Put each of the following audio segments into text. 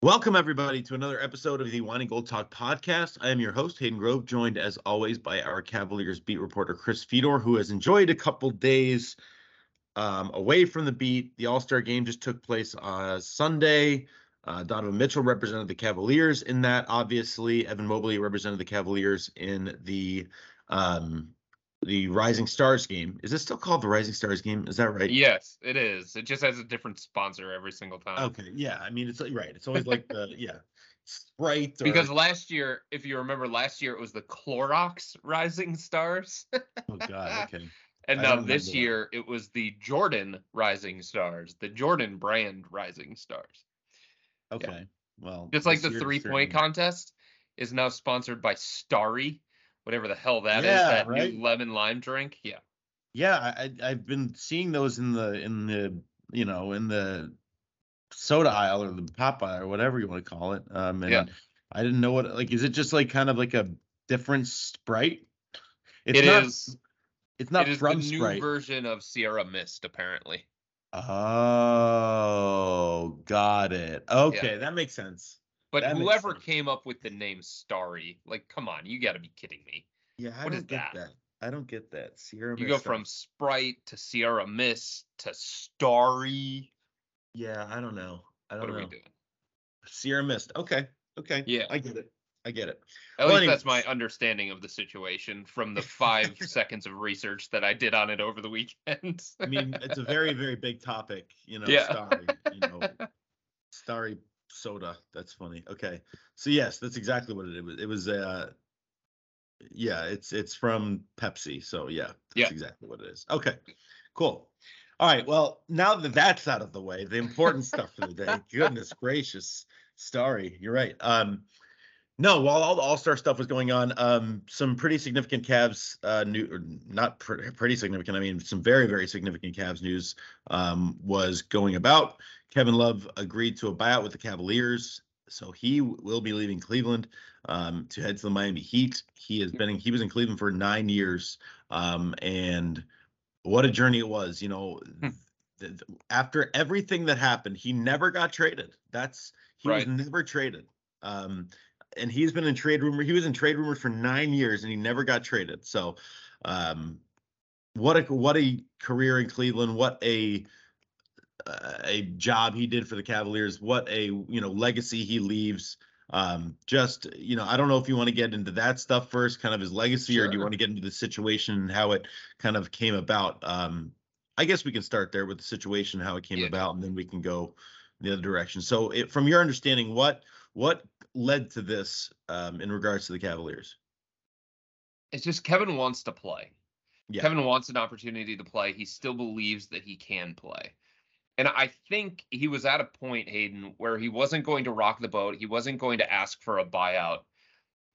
Welcome, everybody, to another episode of the Wine and Gold Talk podcast. I am your host, Hayden Grove, joined as always by our Cavaliers beat reporter, Chris Fedor, who has enjoyed a couple days um, away from the beat. The All Star game just took place uh, Sunday. Uh, Donovan Mitchell represented the Cavaliers in that, obviously. Evan Mobley represented the Cavaliers in the um, the Rising Stars game. Is it still called the Rising Stars game? Is that right? Yes, it is. It just has a different sponsor every single time. Okay. Yeah. I mean, it's right. It's always like the yeah. Sprite. Or... Because last year, if you remember, last year it was the Clorox Rising Stars. oh God. Okay. and now this year that. it was the Jordan Rising Stars, the Jordan brand Rising Stars. Okay. Yeah. Well, just like the three point contest is now sponsored by Starry whatever the hell that yeah, is, that right? new lemon lime drink. Yeah. Yeah, I I've been seeing those in the in the you know in the soda aisle or the pop aisle or whatever you want to call it. Um, and yeah. I didn't know what like is it just like kind of like a different Sprite? It's it not, is, It's not it is from the Sprite. new version of Sierra Mist, apparently. Oh, got it. Okay, yeah. that makes sense. But that whoever came up with the name Starry, like, come on, you got to be kidding me. Yeah, I what don't get that? that? I don't get that. Sierra. You go from Sprite to Sierra Mist to Starry. Yeah, I don't know. I don't what know. What are we doing? Sierra Mist. Okay. Okay. Yeah, I get it. I get it. At well, least anyways. that's my understanding of the situation from the five seconds of research that I did on it over the weekend. I mean, it's a very, very big topic. You know, yeah. Starry. You know, Starry soda. That's funny. Okay. So yes, that's exactly what it was. It was uh yeah, it's it's from Pepsi. So yeah, that's yeah. exactly what it is. Okay. Cool. All right. Well, now that that's out of the way, the important stuff for the day. Goodness gracious, Starry, you're right. Um no, while all the All Star stuff was going on, um, some pretty significant Cavs uh, new, not pr- pretty significant. I mean, some very very significant Cavs news um, was going about. Kevin Love agreed to a buyout with the Cavaliers, so he will be leaving Cleveland um, to head to the Miami Heat. He has been in, he was in Cleveland for nine years, um, and what a journey it was. You know, hmm. th- th- after everything that happened, he never got traded. That's he right. was never traded. Um, and he's been in trade rumor. He was in trade rumors for nine years, and he never got traded. So, um, what a what a career in Cleveland. What a uh, a job he did for the Cavaliers. What a you know legacy he leaves. Um, just you know, I don't know if you want to get into that stuff first, kind of his legacy, sure. or do you want to get into the situation and how it kind of came about? Um, I guess we can start there with the situation, how it came yeah. about, and then we can go the other direction. So, it, from your understanding, what what led to this um, in regards to the Cavaliers? It's just Kevin wants to play. Yeah. Kevin wants an opportunity to play. He still believes that he can play. And I think he was at a point, Hayden, where he wasn't going to rock the boat. He wasn't going to ask for a buyout.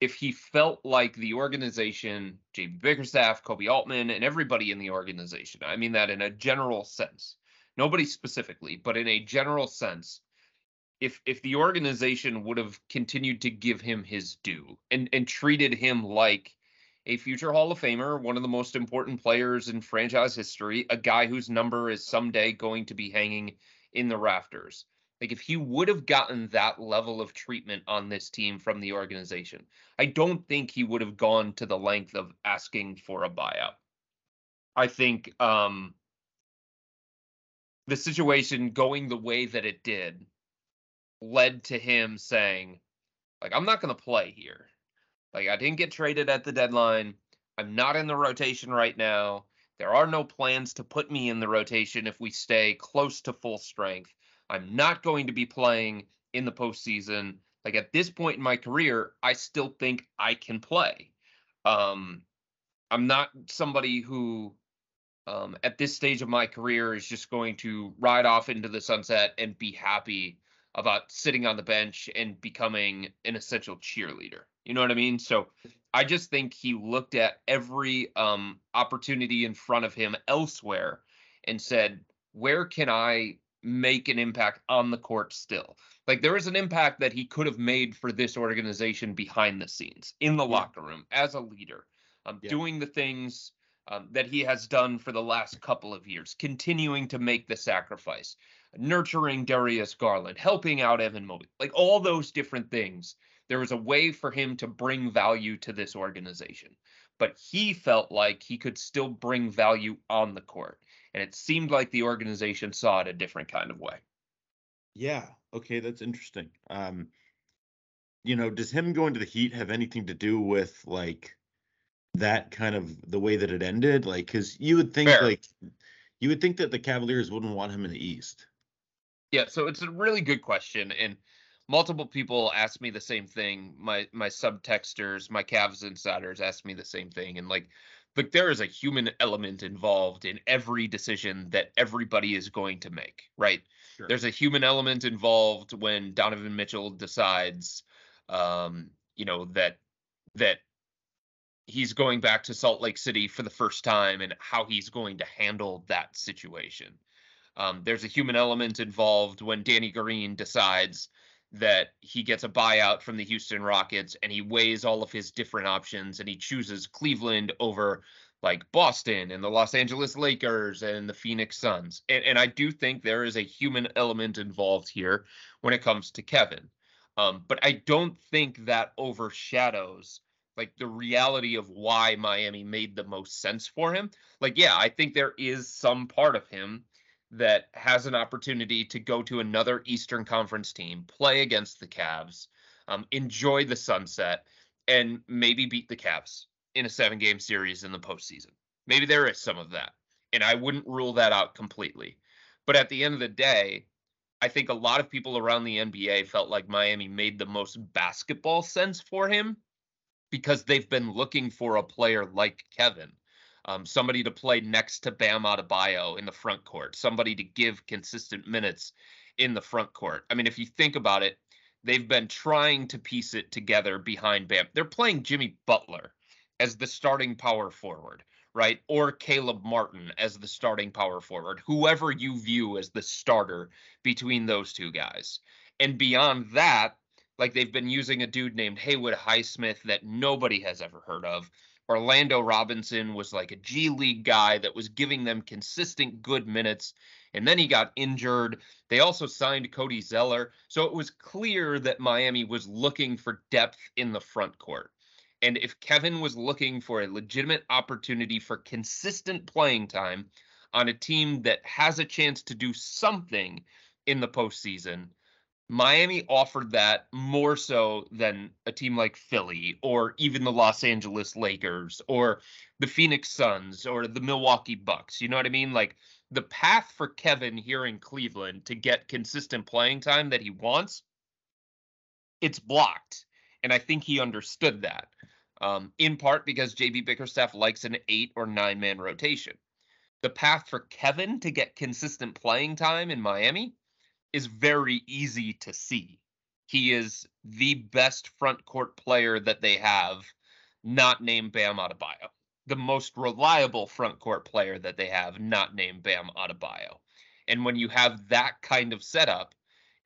If he felt like the organization, JB Bickerstaff, Koby Altman, and everybody in the organization, I mean that in a general sense, nobody specifically, but in a general sense, if if the organization would have continued to give him his due and and treated him like a future Hall of Famer, one of the most important players in franchise history, a guy whose number is someday going to be hanging in the rafters. Like if he would have gotten that level of treatment on this team from the organization, I don't think he would have gone to the length of asking for a buyout. I think um, the situation going the way that it did led to him saying, like, I'm not going to play here. Like, I didn't get traded at the deadline. I'm not in the rotation right now. There are no plans to put me in the rotation if we stay close to full strength. I'm not going to be playing in the postseason. Like at this point in my career, I still think I can play. Um, I'm not somebody who, um, at this stage of my career, is just going to ride off into the sunset and be happy about sitting on the bench and becoming an essential cheerleader. You know what I mean? So I just think he looked at every um, opportunity in front of him elsewhere and said, where can I make an impact on the court still? Like there is an impact that he could have made for this organization behind the scenes, in the yeah. locker room, as a leader, um, yeah. doing the things um, that he has done for the last couple of years, continuing to make the sacrifice, nurturing Darius Garland, helping out Evan Mobley, like all those different things there was a way for him to bring value to this organization. But he felt like he could still bring value on the court. And it seemed like the organization saw it a different kind of way. Yeah. Okay. That's interesting. Um, you know, does him going to the Heat have anything to do with like that kind of the way that it ended? Like, because you would think Fair. like you would think that the Cavaliers wouldn't want him in the East. Yeah, so it's a really good question, and multiple people ask me the same thing. My my subtexters, my Cavs insiders ask me the same thing, and like, like there is a human element involved in every decision that everybody is going to make, right? Sure. There's a human element involved when Donovan Mitchell decides, um, you know that that he's going back to Salt Lake City for the first time and how he's going to handle that situation. Um, there's a human element involved when Danny Green decides that he gets a buyout from the Houston Rockets and he weighs all of his different options and he chooses Cleveland over like Boston and the Los Angeles Lakers and the Phoenix Suns. And, and I do think there is a human element involved here when it comes to Kevin. Um, but I don't think that overshadows like the reality of why Miami made the most sense for him. Like, yeah, I think there is some part of him that has an opportunity to go to another Eastern Conference team, play against the Cavs, um, enjoy the sunset, and maybe beat the Cavs in a seven game series in the postseason. Maybe there is some of that. And I wouldn't rule that out completely. But at the end of the day, I think a lot of people around the NBA felt like Miami made the most basketball sense for him because they've been looking for a player like Kevin um, somebody to play next to Bam Adebayo in the front court, somebody to give consistent minutes in the front court. I mean, if you think about it, they've been trying to piece it together behind Bam. They're playing Jimmy Butler as the starting power forward, right? Or Caleb Martin as the starting power forward, whoever you view as the starter between those two guys. And beyond that, like they've been using a dude named Haywood Highsmith that nobody has ever heard of Orlando Robinson was like a G League guy that was giving them consistent good minutes. And then he got injured. They also signed Cody Zeller. So it was clear that Miami was looking for depth in the front court. And if Kevin was looking for a legitimate opportunity for consistent playing time on a team that has a chance to do something in the postseason, Miami offered that more so than a team like Philly or even the Los Angeles Lakers or the Phoenix Suns or the Milwaukee Bucks. You know what I mean? Like the path for Kevin here in Cleveland to get consistent playing time that he wants, it's blocked. And I think he understood that. Um, in part because JB Bickerstaff likes an eight or nine man rotation. The path for Kevin to get consistent playing time in Miami is very easy to see. He is the best front court player that they have, not named Bam Adebayo. The most reliable front court player that they have, not named Bam Adebayo. And when you have that kind of setup,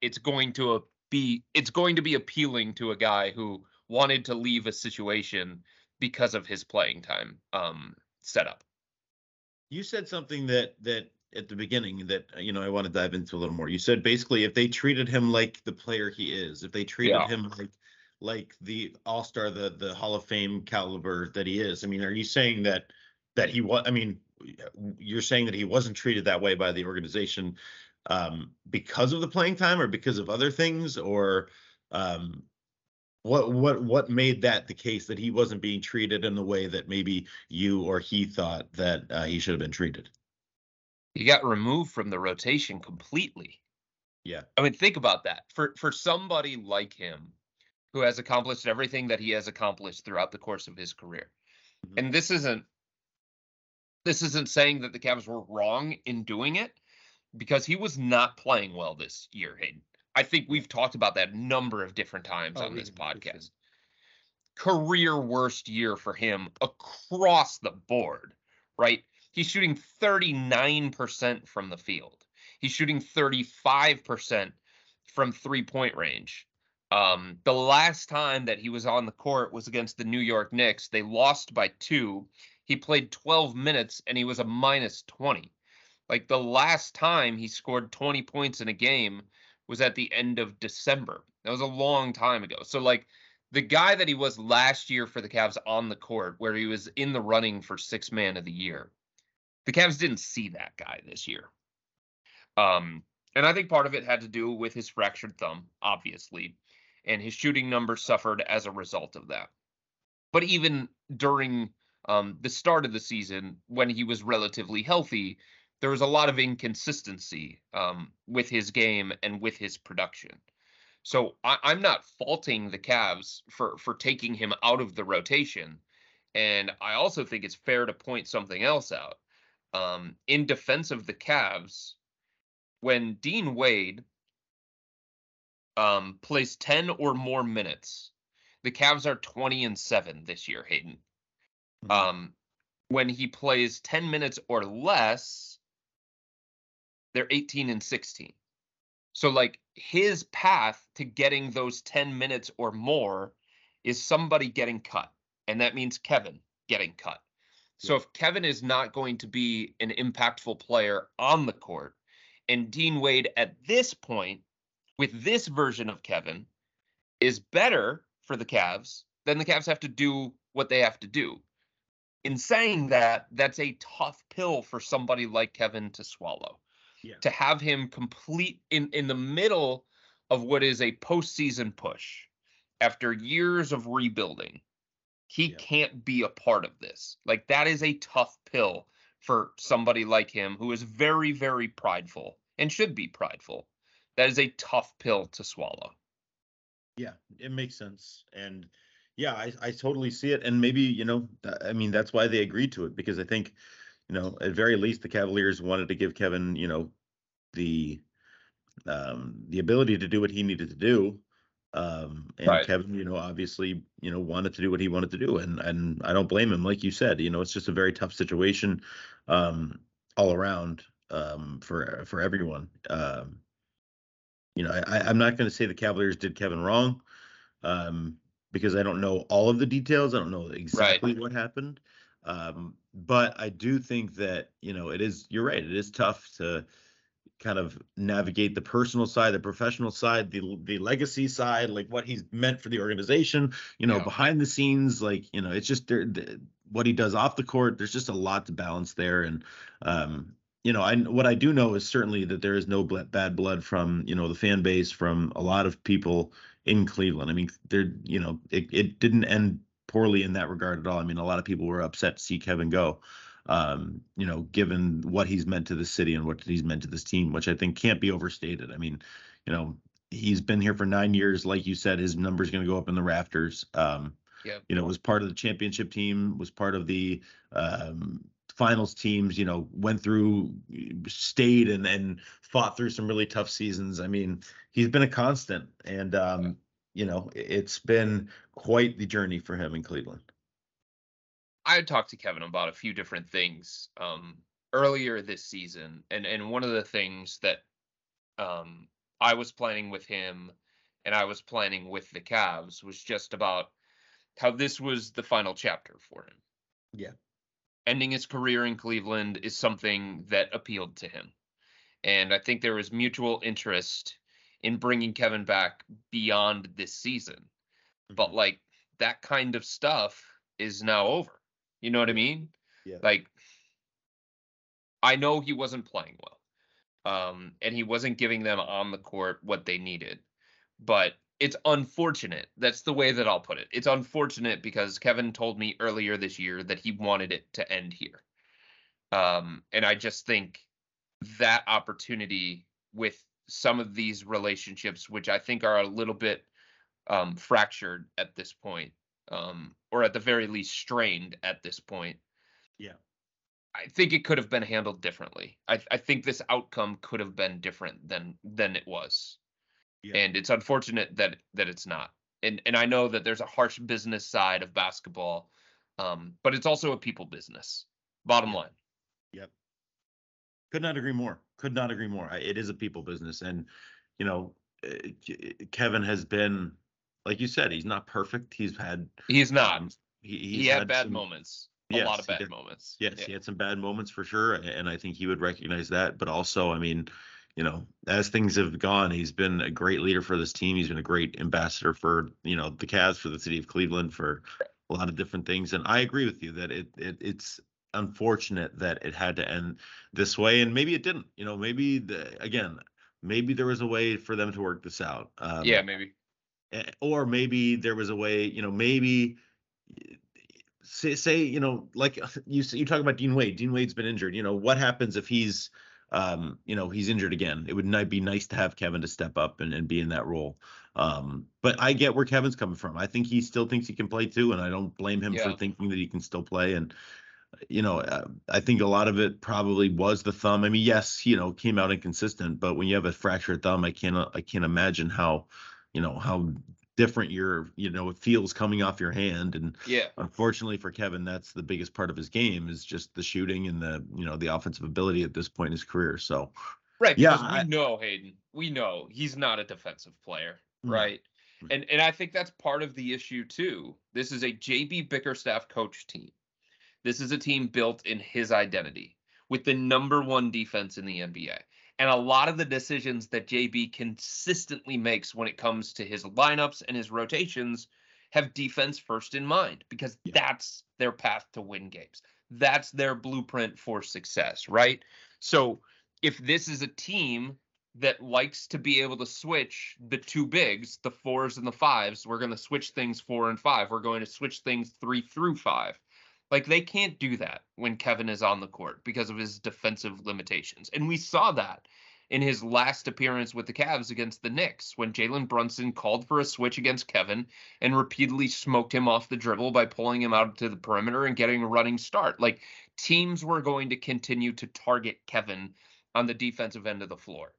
it's going to be it's going to be appealing to a guy who wanted to leave a situation because of his playing time um, setup. You said something that that at the beginning that uh, you know I want to dive into a little more. You said basically if they treated him like the player he is, if they treated yeah. him like like the All Star, the the Hall of Fame caliber that he is. I mean, are you saying that that he was? I mean, you're saying that he wasn't treated that way by the organization um, because of the playing time or because of other things or um, what what what made that the case that he wasn't being treated in the way that maybe you or he thought that uh, he should have been treated? He got removed from the rotation completely. Yeah. I mean, think about that. For for somebody like him who has accomplished everything that he has accomplished throughout the course of his career. Mm-hmm. And this isn't this isn't saying that the Cavs were wrong in doing it because he was not playing well this year, Hayden. I think we've talked about that a number of different times oh, on this podcast. Career worst year for him across the board, right? He's shooting 39% from the field. He's shooting 35% from three point range. Um, the last time that he was on the court was against the New York Knicks. They lost by two. He played 12 minutes and he was a minus 20. Like the last time he scored 20 points in a game was at the end of December. That was a long time ago. So like the guy that he was last year for the Cavs on the court, where he was in the running for six man of the year, the Cavs didn't see that guy this year. Um, and I think part of it had to do with his fractured thumb, obviously, and his shooting numbers suffered as a result of that. But even during um, the start of the season, when he was relatively healthy, there was a lot of inconsistency um, with his game and with his production. So I, I'm not faulting the Cavs for for taking him out of the rotation, and I also think it's fair to point something else out. Um, in defense of the Cavs, when Dean Wade um, plays 10 or more minutes, the Cavs are 20 and 7 this year, Hayden. Mm-hmm. Um, when he plays 10 minutes or less, they're 18 and 16. So, like, his path to getting those 10 minutes or more is somebody getting cut. And that means Kevin getting cut. So, if Kevin is not going to be an impactful player on the court, and Dean Wade at this point, with this version of Kevin, is better for the Cavs, then the Cavs have to do what they have to do. In saying that, that's a tough pill for somebody like Kevin to swallow. Yeah. To have him complete in in the middle of what is a postseason push after years of rebuilding, he yeah. can't be a part of this. Like that is a tough pill for somebody like him who is very, very prideful and should be prideful. That is a tough pill to swallow. Yeah, it makes sense. And yeah, I, I totally see it. And maybe, you know, I mean, that's why they agreed to it because I think, you know, at very least the Cavaliers wanted to give Kevin, you know, the um the ability to do what he needed to do um, and right. Kevin, you know, obviously, you know, wanted to do what he wanted to do, and and I don't blame him. Like you said, you know, it's just a very tough situation, um, all around, um, for for everyone. Um, you know, I, I'm not going to say the Cavaliers did Kevin wrong, um, because I don't know all of the details. I don't know exactly right. what happened, um, but I do think that you know it is. You're right. It is tough to kind of navigate the personal side, the professional side, the the legacy side, like what he's meant for the organization, you know, yeah. behind the scenes, like you know, it's just there, the, what he does off the court. There's just a lot to balance there, and um, you know, I what I do know is certainly that there is no bad blood from you know the fan base, from a lot of people in Cleveland. I mean, there, you know, it it didn't end poorly in that regard at all. I mean, a lot of people were upset to see Kevin go um, you know, given what he's meant to the city and what he's meant to this team, which I think can't be overstated. I mean, you know, he's been here for nine years. Like you said, his number's going to go up in the rafters. Um, yeah. You know, was part of the championship team, was part of the um, finals teams. You know, went through, stayed, and and fought through some really tough seasons. I mean, he's been a constant, and um, you know, it's been quite the journey for him in Cleveland. I had talked to Kevin about a few different things um, earlier this season, and and one of the things that um, I was planning with him and I was planning with the Cavs was just about how this was the final chapter for him. Yeah. Ending his career in Cleveland is something that appealed to him. And I think there was mutual interest in bringing Kevin back beyond this season. Mm-hmm. But like that kind of stuff is now over. You know what I mean? Yeah. Like, I know he wasn't playing well. Um, and he wasn't giving them on the court what they needed. But it's unfortunate. That's the way that I'll put it. It's unfortunate because Kevin told me earlier this year that he wanted it to end here. Um, and I just think that opportunity with some of these relationships, which I think are a little bit um, fractured at this point, um, or at the very least strained at this point. Yeah. I think it could have been handled differently. I, I think this outcome could have been different than than it was. Yeah. And it's unfortunate that that it's not. And and I know that there's a harsh business side of basketball, um, but it's also a people business. Bottom line. Yep. Could not agree more. Could not agree more. It is a people business, and you know, eh, Kevin has been, like you said, he's not perfect. He's had. He's not. Um, he, he had, had, bad some, moments. A lot of bad moments. Yes, yeah. he had some bad moments for sure, and I think he would recognize that. But also, I mean, you know, as things have gone, he's been a great leader for this team. He's been a great ambassador for, you know, the Cavs, for the city of Cleveland, for a lot of different things. And I agree with you that it, it it's unfortunate that it had to end this way, and maybe it didn't. You know, maybe the, again, maybe there was a way for them to work this out. Um, yeah, maybe. Eh, or maybe there was a way. You know, maybe say, say you know, like you you talk about Dean Wade. Dean Wade's been injured. You know, what happens if he's um, you know, he's injured again. It would be nice to have Kevin to step up and, and be in that role. Um, but I get where Kevin's coming from. I think he still thinks he can play too, and I don't blame him yeah. for thinking that he can still play. And you know, uh, I think a lot of it probably was the thumb. I mean, yes, you know, came out inconsistent, but when you have a fractured thumb, I can't I can't imagine how, you know, how different your you know it feels coming off your hand and yeah. unfortunately for kevin that's the biggest part of his game is just the shooting and the you know the offensive ability at this point in his career so right yeah I, we know hayden we know he's not a defensive player mm-hmm. right? And and i think that's part of the issue too. This is a jb bickerstaff coach team. This is a team built in his identity with the number one defense in the nba and a lot of the decisions that JB consistently makes when it comes to his lineups and his rotations have defense first in mind because yeah. that's their path to win games. That's their blueprint for success, right? So if this is a team that likes to be able to switch the two bigs, the fours and the fives, we're going to switch things four and five. We're going to switch things three through five. Like they can't do that when Kevin is on the court because of his defensive limitations. And we saw that in his last appearance with the Cavs against the Knicks when Jalen Brunson called for a switch against Kevin and repeatedly smoked him off the dribble by pulling him out to the perimeter and getting a running start. Like teams were going to continue to target Kevin on the defensive end of the floor.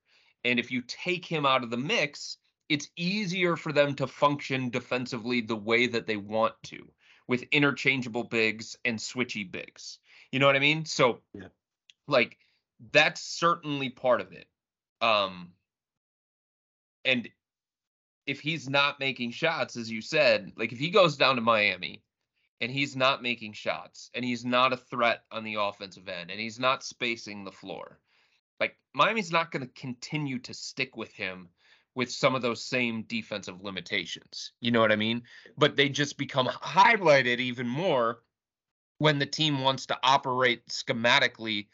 And if you take him out of the mix, it's easier for them to function defensively the way that they want to with interchangeable bigs and switchy bigs. You know what I mean? So yeah. like that's certainly part of it. Um and if he's not making shots as you said, like if he goes down to Miami and he's not making shots and he's not a threat on the offensive end and he's not spacing the floor. Like Miami's not going to continue to stick with him with some of those same defensive limitations. You know what I mean? But they just become highlighted even more when the team wants to operate schematically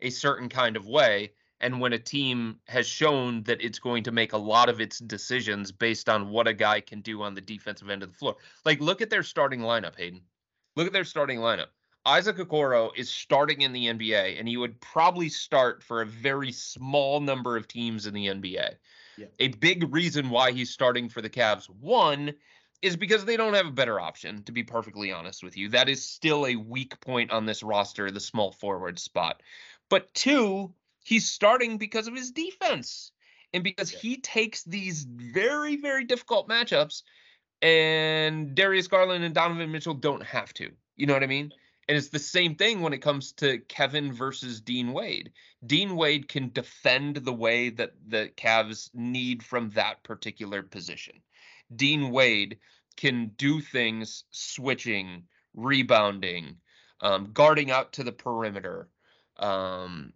a certain kind of way and when a team has shown that it's going to make a lot of its decisions based on what a guy can do on the defensive end of the floor. Like look at their starting lineup, Hayden. Look at their starting lineup. Isaac Okoro is starting in the NBA, and he would probably start for a very small number of teams in the NBA. Yeah. A big reason why he's starting for the Cavs, one, is because they don't have a better option, to be perfectly honest with you. That is still a weak point on this roster, the small forward spot. But two, he's starting because of his defense and because yeah. he takes these very, very difficult matchups, and Darius Garland and Donovan Mitchell don't have to. You know what I mean? And it's the same thing when it comes to Kevin versus Dean Wade. Dean Wade can defend the way that the Cavs need from that particular position. Dean Wade can do things switching, rebounding, um, guarding out to the perimeter. Um,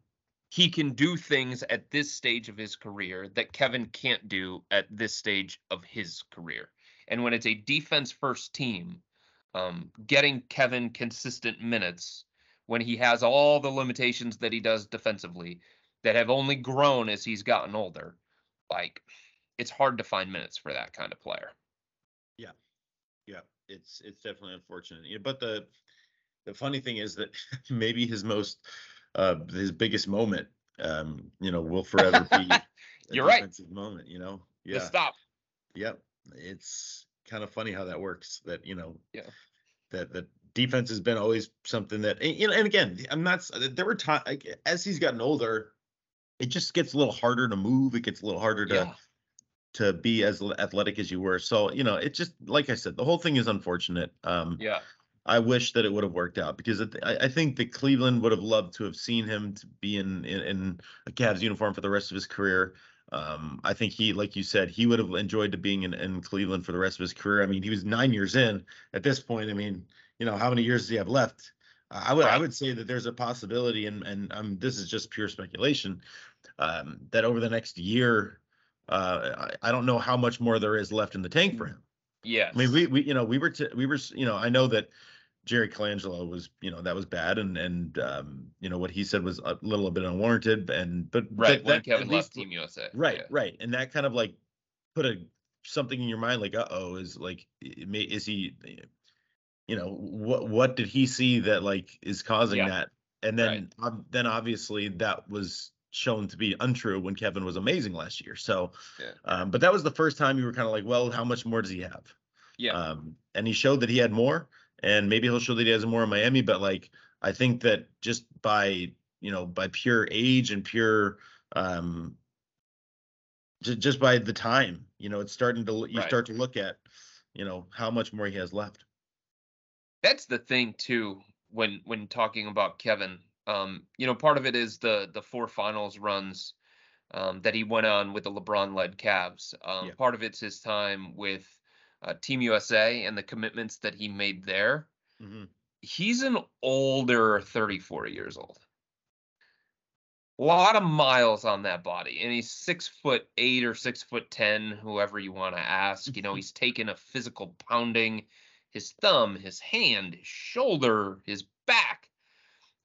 he can do things at this stage of his career that Kevin can't do at this stage of his career. And when it's a defense first team, um, getting Kevin consistent minutes when he has all the limitations that he does defensively that have only grown as he's gotten older. Like it's hard to find minutes for that kind of player. Yeah. Yeah. It's it's definitely unfortunate. Yeah, but the the funny thing is that maybe his most uh his biggest moment um you know will forever be You're right. defensive moment, you know. The Yeah. stop. Yep. It's kind of funny how that works. That you know. Yeah. That that defense has been always something that you know. And again, I'm not. There were times as he's gotten older, it just gets a little harder to move. It gets a little harder to Yeah. to be as athletic as you were. So you know, it just like I said, the whole thing is unfortunate. Um, Yeah. I wish that it would have worked out because it, I, I think that Cleveland would have loved to have seen him to be in, in in a Cavs uniform for the rest of his career. Um, I think he, like you said, he would have enjoyed to being in, in Cleveland for the rest of his career. I mean, he was nine years in at this point. I mean, you know, how many years does he have left? I would I would say that there's a possibility, and and um, this is just pure speculation, um, that over the next year, uh, I, I don't know how much more there is left in the tank for him. Yeah. I mean, we, we, you know, we were, t- we were, you know, I know that Jerry Colangelo was, you know, that was bad, and and um, you know what he said was a little bit unwarranted, and but right that, when that Kevin at left least- Team USA. right, Yeah. right, and that kind of like put a something in your mind, like, uh oh, is like, is he, you know, what what did he see that like is causing Yeah. that, and then um, then obviously that was shown to be untrue when Kevin was amazing last year. So, Yeah. um, but that was the first time you were kind of like, well, how much more does he have? Yeah. Um, and he showed that he had more, and maybe he'll show that he has more in Miami. But like, I think that just by you know by pure age and pure um, just just by the time, you know, it's starting to you Right. start to look at, you know, how much more he has left. that's the thing too when when talking about Kevin. Um, you know, part of it is the the four finals runs um, that he went on with the LeBron-led Cavs. Um, Yeah. Part of it's his time with uh, Team USA and the commitments that he made there. hmm He's an older 34 years old. A lot of miles on that body, and he's six foot eight or six foot ten, whoever you want to ask. You know, he's taken a physical pounding, his thumb, his hand, his shoulder, his back.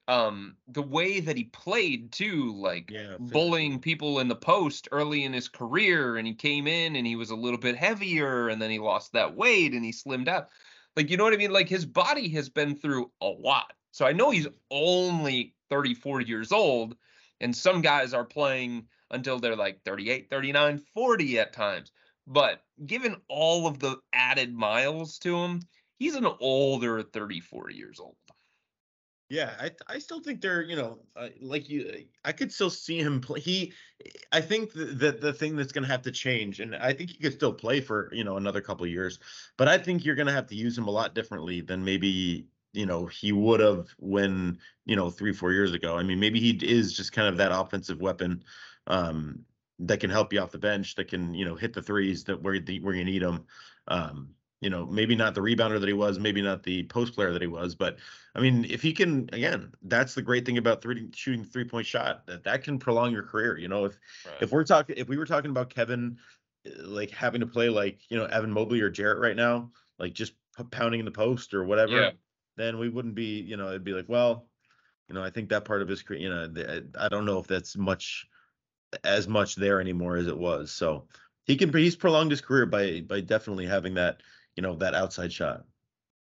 Um, the way that he played too, like Yeah, bullying people in the post early in his career, and he came in and he was a little bit heavier, and then he lost that weight and he slimmed out. Like, you know what I mean? Like his body has been through a lot. So I know he's only 34 years old, and some guys are playing until they're like 38, 39, 40 at times. But given all of the added miles to him, he's an older 34 years old. Yeah, I I still think they're you know uh, like you I could still see him play. He I think that the the thing that's gonna have to change, and I think he could still play for you know another couple years, but I think you're gonna have to use him a lot differently than maybe you know he would have when you know three four years ago. I mean maybe he is just kind of that offensive weapon um, that can help you off the bench, that can you know hit the threes that where the, where you need them. Um, you know maybe not the rebounder that he was, maybe not the post player that he was, but I mean, if he can, again, that's the great thing about three, shooting three point shot that that can prolong your career. You know, if if we're talking, if we were talking about Kevin, uh, like having to play like you know Evan Mobley or Jarrett right now, like just pounding in the post or whatever, Yeah. then we wouldn't be, you know, it'd be like, well, you know, I think that part of his career, you know, th- I don't know if that's much as much there anymore as it was. So he can, he's prolonged his career by by definitely having that, you know, that outside shot.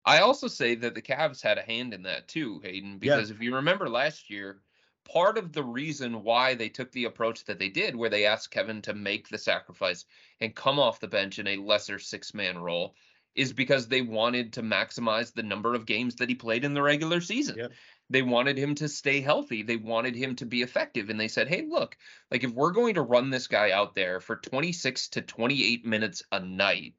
I also say that the Cavs had a hand in that too, Hayden, Yeah. because if you remember last year, part of the reason why they took the approach that they did, where they asked Kevin to make the sacrifice and come off the bench in a lesser six man role, is because they wanted to maximize the number of games that he played in the regular season. Yep. They wanted him to stay healthy. They wanted him to be effective. And they said, hey, look, like if we're going to run this guy out there for 26 to 28 minutes a night,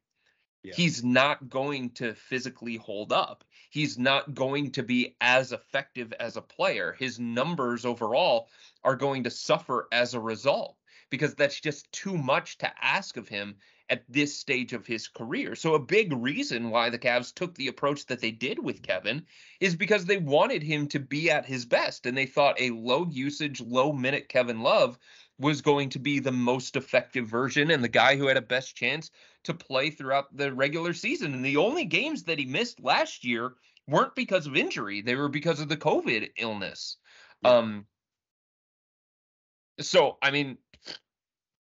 Yeah. he's not going to physically hold up. He's not going to be as effective as a player. His numbers overall are going to suffer as a result because that's just too much to ask of him at this stage of his career. So, a big reason why the Cavs took the approach that they did with Kevin is because they wanted him to be at his best. And they thought a low usage, low minute Kevin Love was going to be the most effective version and the guy who had a best chance to play throughout the regular season. And the only games that he missed last year weren't because of injury, they were because of the COVID illness. Yeah. Um So, I mean,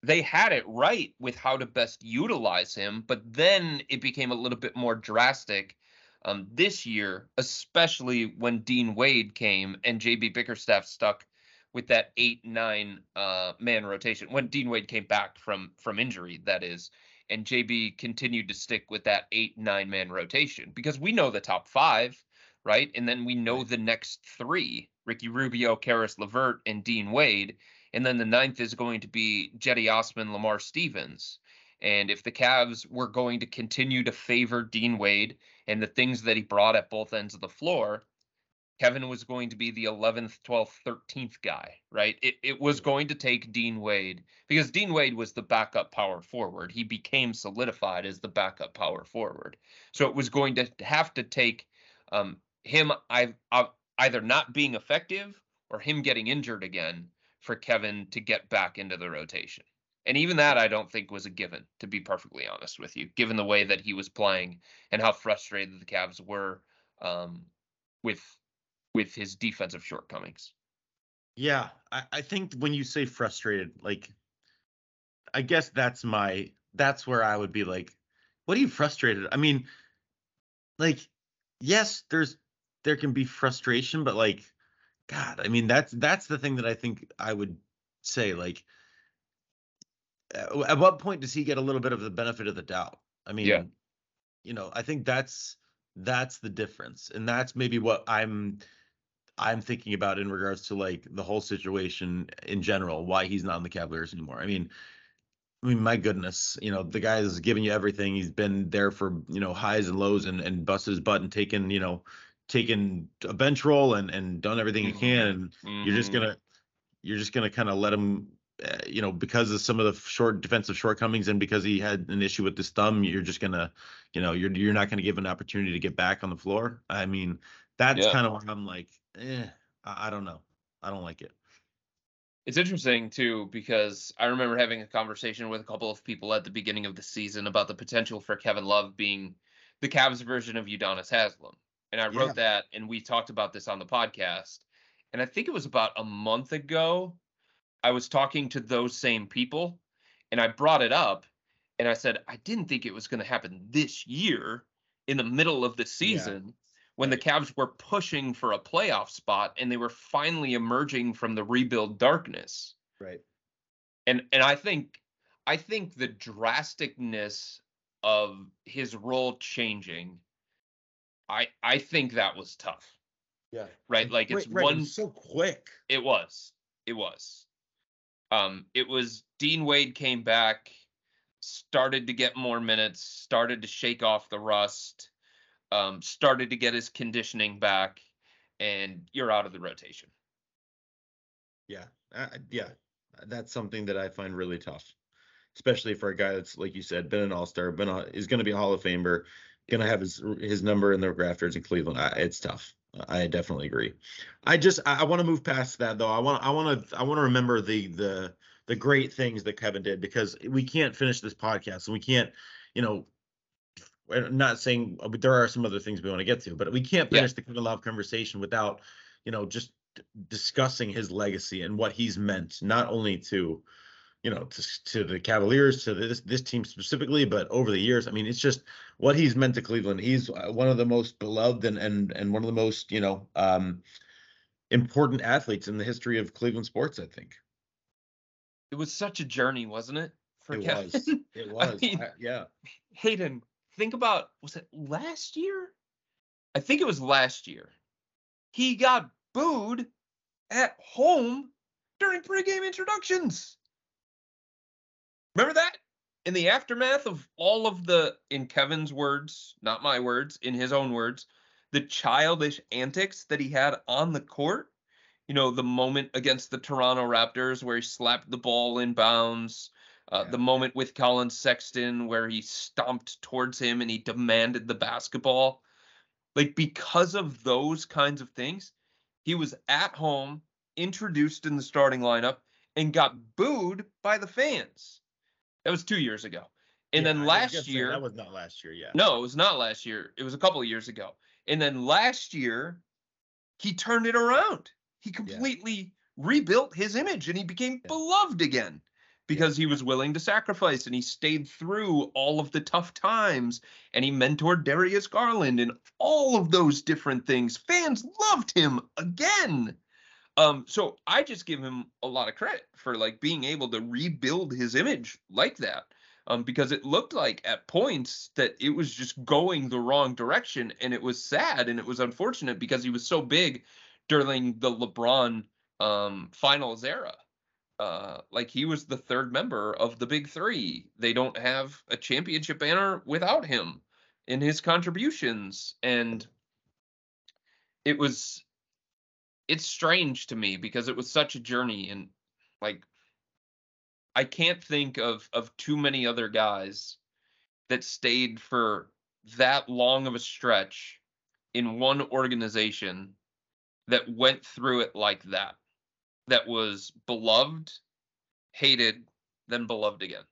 they had it right with how to best utilize him, but then it became a little bit more drastic um, this year, especially when Dean Wade came and JB Bickerstaff stuck with that eight nine uh, man rotation when Dean Wade came back from from injury, that is, and JB continued to stick with that eight nine man rotation because we know the top five, right, and then we know the next three: Ricky Rubio, Caris LeVert, and Dean Wade. And then the ninth is going to be Cedi Osman, Lamar Stevens. And if the Cavs were going to continue to favor Dean Wade and the things that he brought at both ends of the floor, Kevin was going to be the 11th, 12th, 13th guy, right? It, it was going to take Dean Wade because Dean Wade was the backup power forward. He became solidified as the backup power forward. So it was going to have to take um, him either not being effective or him getting injured again for Kevin to get back into the rotation. And even that, I don't think was a given, to be perfectly honest with you, given the way that he was playing and how frustrated the Cavs were um, with with his defensive shortcomings. Yeah, I, I think when you say frustrated, like, I guess that's my that's where I would be like, what are you frustrated? I mean, like, yes, there's there can be frustration, but like, God, I mean that's that's the thing that I think I would say like at what point does he get a little bit of the benefit of the doubt? I mean, yeah. you know, I think that's that's the difference. And that's maybe what I'm I'm thinking about in regards to like the whole situation in general, why he's not in the Cavaliers anymore. I mean, I mean, my goodness, you know, the guy is giving you everything. He's been there for, you know, highs and lows and, and busted his butt and taken, you know, taken a bench role and and done everything mm-hmm. you can and mm-hmm. you're just mm-hmm. gonna you're just gonna kind of let him uh, you know because of some of the short defensive shortcomings and because he had an issue with his thumb you're just gonna you know you're you're not gonna give an opportunity to get back on the floor i mean that's yeah. kind of where i'm like eh, I, I don't know i don't like it it's interesting too because I remember having a conversation with a couple of people at the beginning of the season about the potential for Kevin Love being the Cavs version of Udonis Haslem and I wrote yeah. that, and we talked about this on the podcast. And I think it was about a month ago. I was talking to those same people, and I brought it up, and I said I didn't think it was going to happen this year in the middle of the season. Yeah. When the Cavs were pushing for a playoff spot and they were finally emerging from the rebuild darkness. Right. And and I think I think the drasticness of his role changing I I think that was tough. Yeah. Right. Like it's right, one so quick. It was. It was. Um. It was. Dean Wade came back, started to get more minutes, started to shake off the rust, um, started to get his conditioning back, and you're out of the rotation. Yeah. Uh, yeah. That's something that I find really tough, especially for a guy that's like you said, been an All Star, been a, is going to be a Hall of Famer, gonna have his his number in the rafters in Cleveland. I, it's tough. I definitely agree. I just I, I want to move past that though. I want I want to I want to remember the the the great things that Kevin did because we can't finish this podcast and we can't, you know, I'm not saying uh, there are some other things we want to get to, but we can't finish yeah. the Kevin Love conversation without, you know, just discussing his legacy and what he's meant not only to you know, to, to the Cavaliers, to this this team specifically, but over the years, I mean, it's just what he's meant to Cleveland. He's uh, one of the most beloved and and and one of the most you know um, important athletes in the history of Cleveland sports. I think it was such a journey, wasn't it? For it Kevin? was. It was. I mean, I, yeah. Hayden, think about was it last year? I think it was last year. He got booed at home during pregame introductions. Remember that? In the aftermath of all of the, in Kevin's words, not my words, in his own words, the childish antics that he had on the court. You know, the moment against the Toronto Raptors where he slapped the ball in bounds, uh, yeah. the moment with Collin Sexton where he stomped towards him and he demanded the basketball. Like, because of those kinds of things, he was at home, introduced in the starting lineup, and got booed by the fans. That was two years ago. And yeah, then last year, that was not last year. Yeah. No, it was not last year. It was a couple of years ago. And then last year, he turned it around. He completely rebuilt his image and he became beloved again because he was willing to sacrifice and he stayed through all of the tough times and he mentored Darius Garland and all of those different things. Fans loved him again. Um, so I just give him a lot of credit for like being able to rebuild his image like that. Um, because it looked like at points that it was just going the wrong direction and it was sad and it was unfortunate because he was so big during the LeBron um finals era uh, like he was the third member of the big three. They don't have a championship banner without him in his contributions. And it was it's strange to me because it was such a journey and like I can't think of of too many other guys that stayed for that long of a stretch in one organization that went through it like that that was beloved, hated, then beloved again.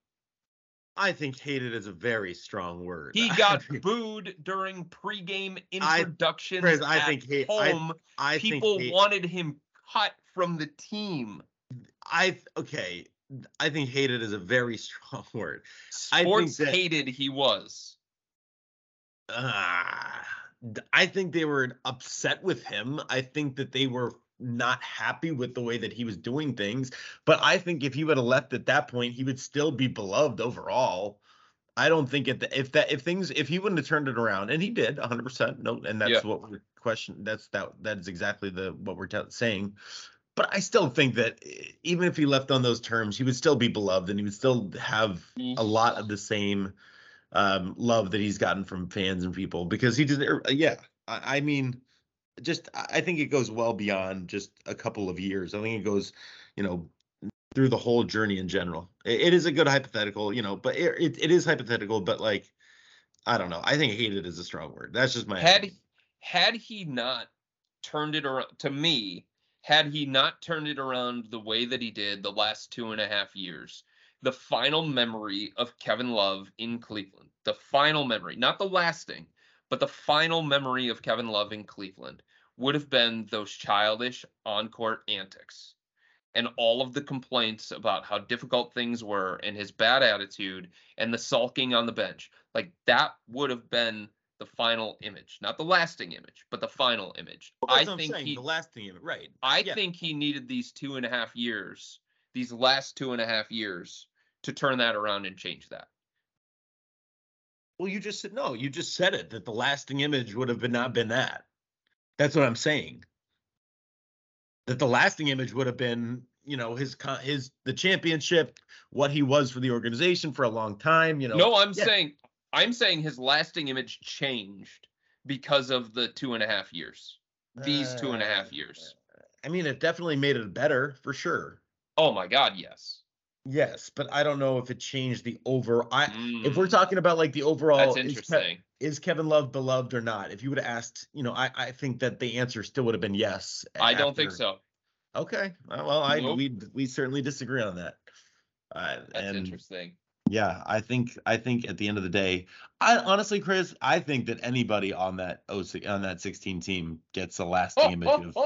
I think hated is a very strong word. He got booed during pregame introductions. Chris, I think hate, home. I, I People hate, wanted him cut from the team. I okay. I think hated is a very strong word. Sports that- hated he was. Uh, I think they were upset with him. I think that they were not happy with the way that he was doing things. But I think if he would have left at that point, he would still be beloved overall. I don't think it if that if things if he wouldn't have turned it around and he did 100 percent no and that's Yeah. what we're question that's that that is exactly the what we're te- saying. But I still think that even if he left on those terms, he would still be beloved and he would still have Mm. a lot of the same um, love that he's gotten from fans and people because he just er, yeah I, I mean just I think it goes well beyond just a couple of years. I think it goes, you know, through the whole journey in general. It, it is a good hypothetical, you know, but it, it, it is hypothetical, but like I don't know. I think hated is a strong word. That's just my Had opinion. had he not turned it around to me, had he not turned it around the way that he did the last two and a half years, the final memory of Kevin Love in Cleveland, the final memory, not the lasting, but the final memory of Kevin Love in Cleveland would have been those childish on court antics and all of the complaints about how difficult things were and his bad attitude and the sulking on the bench. Like that would have been the final image, not the lasting image, but the final image. Well, I that's what I'm think saying, he, the last thing, right? I yeah. think he needed these two and a half years, these last two and a half years, to turn that around and change that. Well, you just said no. You just said it that the lasting image would have been not been that. That's what I'm saying. That the lasting image would have been, you know, his con- his the championship, what he was for the organization for a long time. You know. No, I'm yeah. saying I'm saying his lasting image changed because of the two and a half years. These two and a half Uh, years. I mean, it definitely made it better for sure. Oh my God, yes. Yes, but I don't know if it changed the over. I if we're Mm, talking about like the overall, that's is, interesting. is Kevin Love beloved or not? If you would have asked, you know, I I think that the answer still would have been yes. I don't think so. Okay, well, I Nope. we we certainly disagree on that. Uh, That's and interesting. yeah, I think I think at the end of the day, I honestly, Chris, I think that anybody on that OC, on that 16 team gets a lasting image of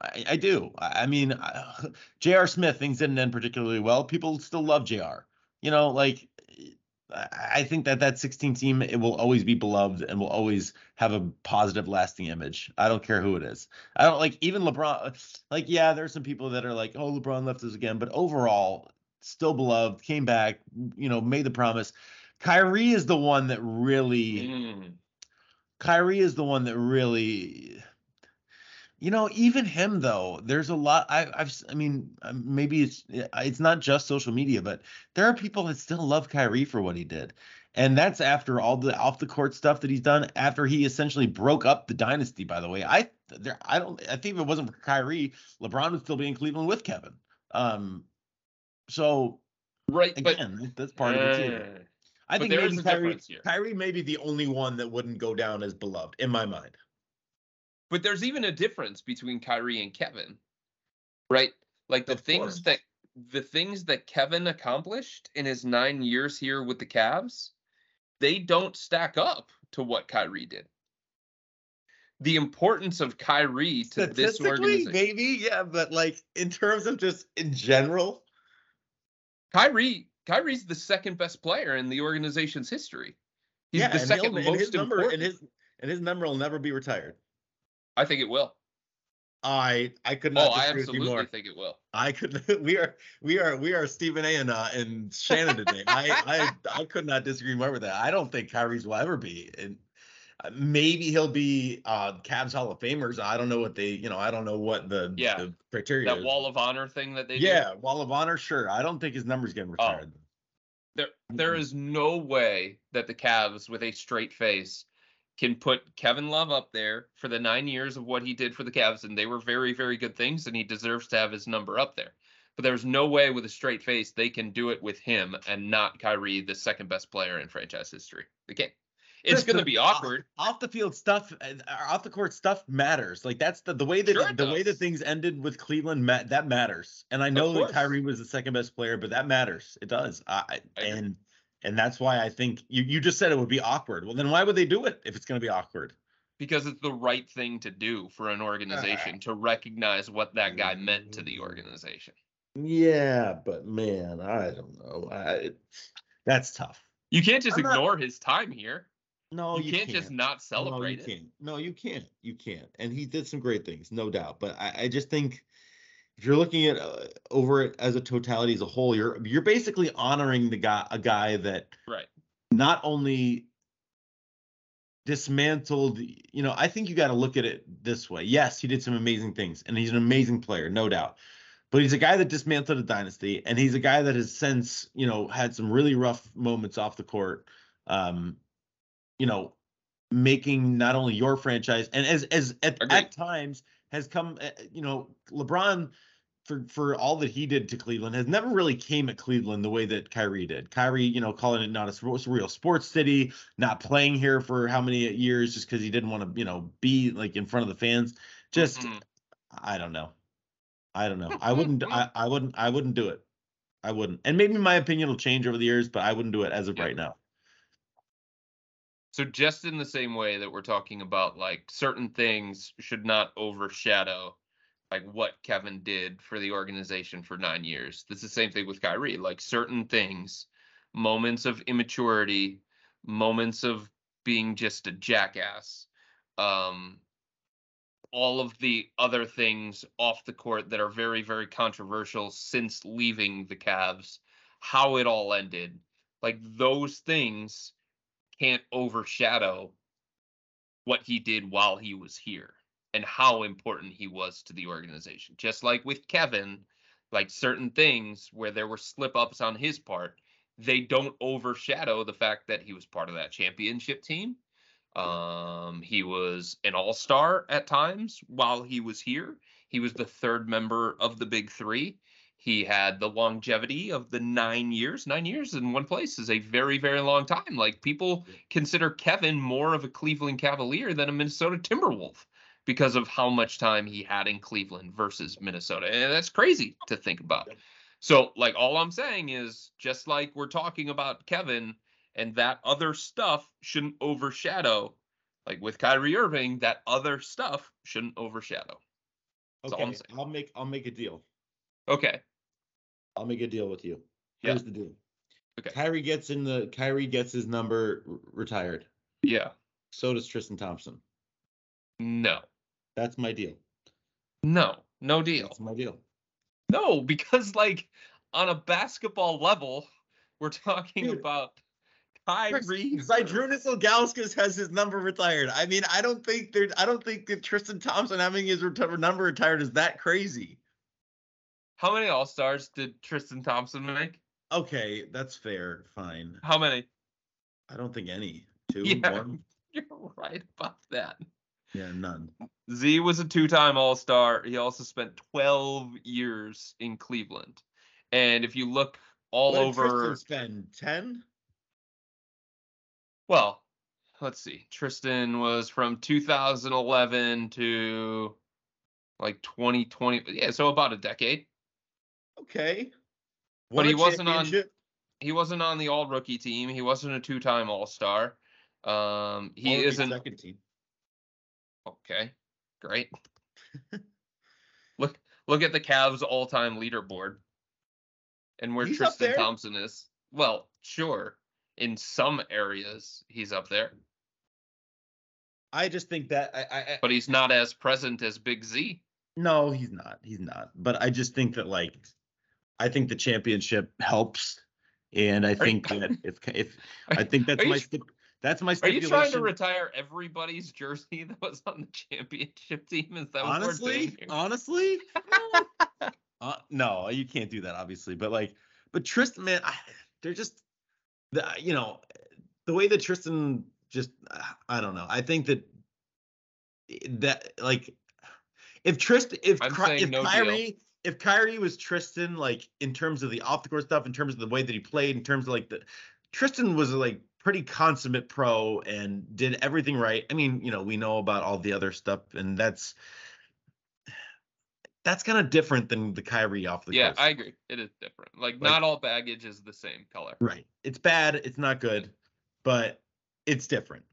I, I do. I I mean, I- J.R. Smith, things didn't end particularly well. People still love J.R. You know, like I I think that that 16 team it will always be beloved and will always have a positive, lasting image. I don't care who it is. I don't like even LeBron. Like, yeah, there's some people that are like, oh, LeBron left us again, but overall, still beloved. Came back, you know, made the promise. Kyrie is the one that really. mm. Kyrie is the one that really, you know, even him though. There's a lot. I, I've, I mean, um, maybe it's it's not just social media, but there are people that still love Kyrie for what he did, and that's after all the off the court stuff that he's done. After he essentially broke up the dynasty. By the way, I there, I don't. I think if it wasn't for Kyrie, LeBron would still be in Cleveland with Kevin. Um, so Right, but again, that's part of it too. uh, I think maybe Kyrie. Kyrie may be the only one that wouldn't go down as beloved in my mind. But there's even a difference between Kyrie and Kevin, right? Like the Of things course. that the things that Kevin accomplished in his nine years here with the Cavs, they don't stack up to what Kyrie did. the importance of Kyrie to this organization. maybe, yeah, but like in terms of just in general, Kyrie, Kyrie's the second best player in the organization's history. He's yeah, the second most and his number important. and his and his number will never be retired. I think it will. I I could Oh, not I disagree with you absolutely think it will. I could. We are we are we are Stephen A. and uh, and Shannon today. I I I could not disagree more with that. I don't think Kyrie's will ever be, and uh, maybe he'll be uh Cavs Hall of Famers. I don't know what they, you know, I don't know what the Yeah. the criteria. That is. wall of honor thing that they do. yeah, Wall of Honor. Sure, I don't think his number's getting Oh. retired. There, there Mm-mm. no way that the Cavs, with a straight face, can put Kevin Love up there for the nine years of what he did for the Cavs, and they were very, very good things, and he deserves to have his number up there. But there's no way with a straight face they can do it with him and not Kyrie, the second best player in franchise history. They can't. It's going to be awkward. Off, the field stuff, uh, off the court stuff matters. Like that's the the way that Sure the way that things ended with Cleveland. Ma- that matters. And I know that. Kyrie was the second best player, but that matters. It does. I- I and and that's why I think you you just said it would be awkward. Well, then why would they do it if it's going to be awkward? because it's the right thing to do for an organization to recognize what that guy meant to the mm-hmm. organization. Yeah, but man, I don't know. I, that's tough. You can't just I'm not- ignore his time here. No, you, can't, just not celebrate no, it. Can't. No, you can't. You can't. And he did some great things, no doubt. But I, I just think if you're looking at uh, over it as a totality as a whole, you're you're basically honoring the guy, a guy that Right. not only dismantled. You know, I think you got to look at it this way. Yes, he did some amazing things, and he's an amazing player, no doubt. But he's a guy that dismantled a dynasty, and he's a guy that has since, you know, had some really rough moments off the court. Um, you know, making not only your franchise and as as at, at times has come uh, you know LeBron for for all that he did to Cleveland has never really came at Cleveland the way that Kyrie did. Kyrie, you know, calling it not a real sports city, not playing here for how many years just because he didn't want to, you know, be like in front of the fans. Just Mhm. I don't know. I don't know. I wouldn't I, I wouldn't I wouldn't do it. I wouldn't. And maybe my opinion will change over the years, but I wouldn't do it as of Yeah. right now. So just in the same way that we're talking about like certain things should not overshadow like what Kevin did for the organization for 9 years. It's the same thing with Kyrie. Like certain things, moments of immaturity, moments of being just a jackass, um all of the other things off the court that are very very controversial since leaving the Cavs, how it all ended. Like those things can't overshadow what he did while he was here and how important he was to the organization. Just like with Kevin, like certain things where there were slip ups on his part, they don't overshadow the fact that he was part of that championship team. Um, he was an all star at times while he was here. He was the third member of the big three. He had the longevity of the nine years. Nine years in one place is a very, very long time. Like people consider Kevin more of a Cleveland Cavalier than a Minnesota Timberwolf because of how much time he had in Cleveland versus Minnesota. And that's crazy to think about. So, like, all I'm saying is just like we're talking about Kevin and that other stuff shouldn't overshadow, like with Kyrie Irving, that other stuff shouldn't overshadow. That's Okay. I'll make I'll make a deal. Okay. I'll make a deal with you. Yeah. Here's the deal. Okay. Kyrie gets in the Kyrie gets his number r- retired. Yeah. So does Tristan Thompson. No. That's my deal. No. No deal. That's my deal. No, because like on a basketball level, we're talking Dude. about Kyrie. Zydrunas Ilgauskas has his number retired. I mean, I don't think there. I don't think that Tristan Thompson having his reti- number retired is that crazy. How many All Stars did Tristan Thompson make? Okay, that's fair. Fine. How many? I don't think any. Two, Yeah. one. You're right about that. Yeah, none. Z was a two-time All-Star. He also spent 12 years in Cleveland. And if you look all What over, Tristan spend ten. well, let's see. Tristan was from 2011 to like 2020. Yeah, so about a decade. Okay. But he wasn't on- He wasn't on the All-Rookie team. He wasn't a two-time All-Star. Um, he isn't. second team. Okay, great. look look at the Cavs all-time leaderboard and where He's Tristan. Thompson is. Well, sure. In some areas, he's up there, I just think that I, I, I but he's not as present as Big Z. no, he's not. He's not. But I just think that like, I think the championship helps, and I Are you- think that if if I think that's my that's my Are you trying to retire everybody's jersey that was on the championship team? Is that honestly, honestly, uh, no, you can't do that, obviously. But like, but Tristan, man, I, they're just, the, you know, the way that Tristan just, I don't know. I think that that like, if Tristan, if Ky- if no deal. Kyrie, if Kyrie was Tristan, like in terms of the off the court stuff, in terms of the way that he played, in terms of like the Tristan was like pretty consummate pro and did everything right. I mean, you know, we know about all the other stuff, and that's that's kind of different than the Kyrie off the yeah, court. I agree. It is different. Like, Like- not all baggage is the same color. Right. It's bad. It's not good, but it's different.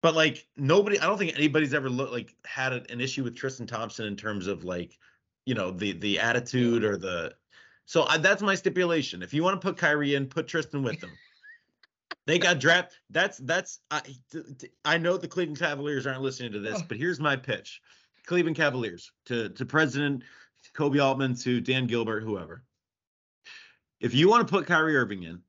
But like nobody, I don't think anybody's ever looked like had an issue with Tristan Thompson in terms of like, you know, the the attitude or the. So I, that's my stipulation. If you want to put Kyrie in, put Tristan with them. They got draft. That's that's I I know the Cleveland Cavaliers aren't listening to this, Oh. but here's my pitch: Cleveland Cavaliers to to President Koby Altman to Dan Gilbert, whoever. If you want to put Kyrie Irving in,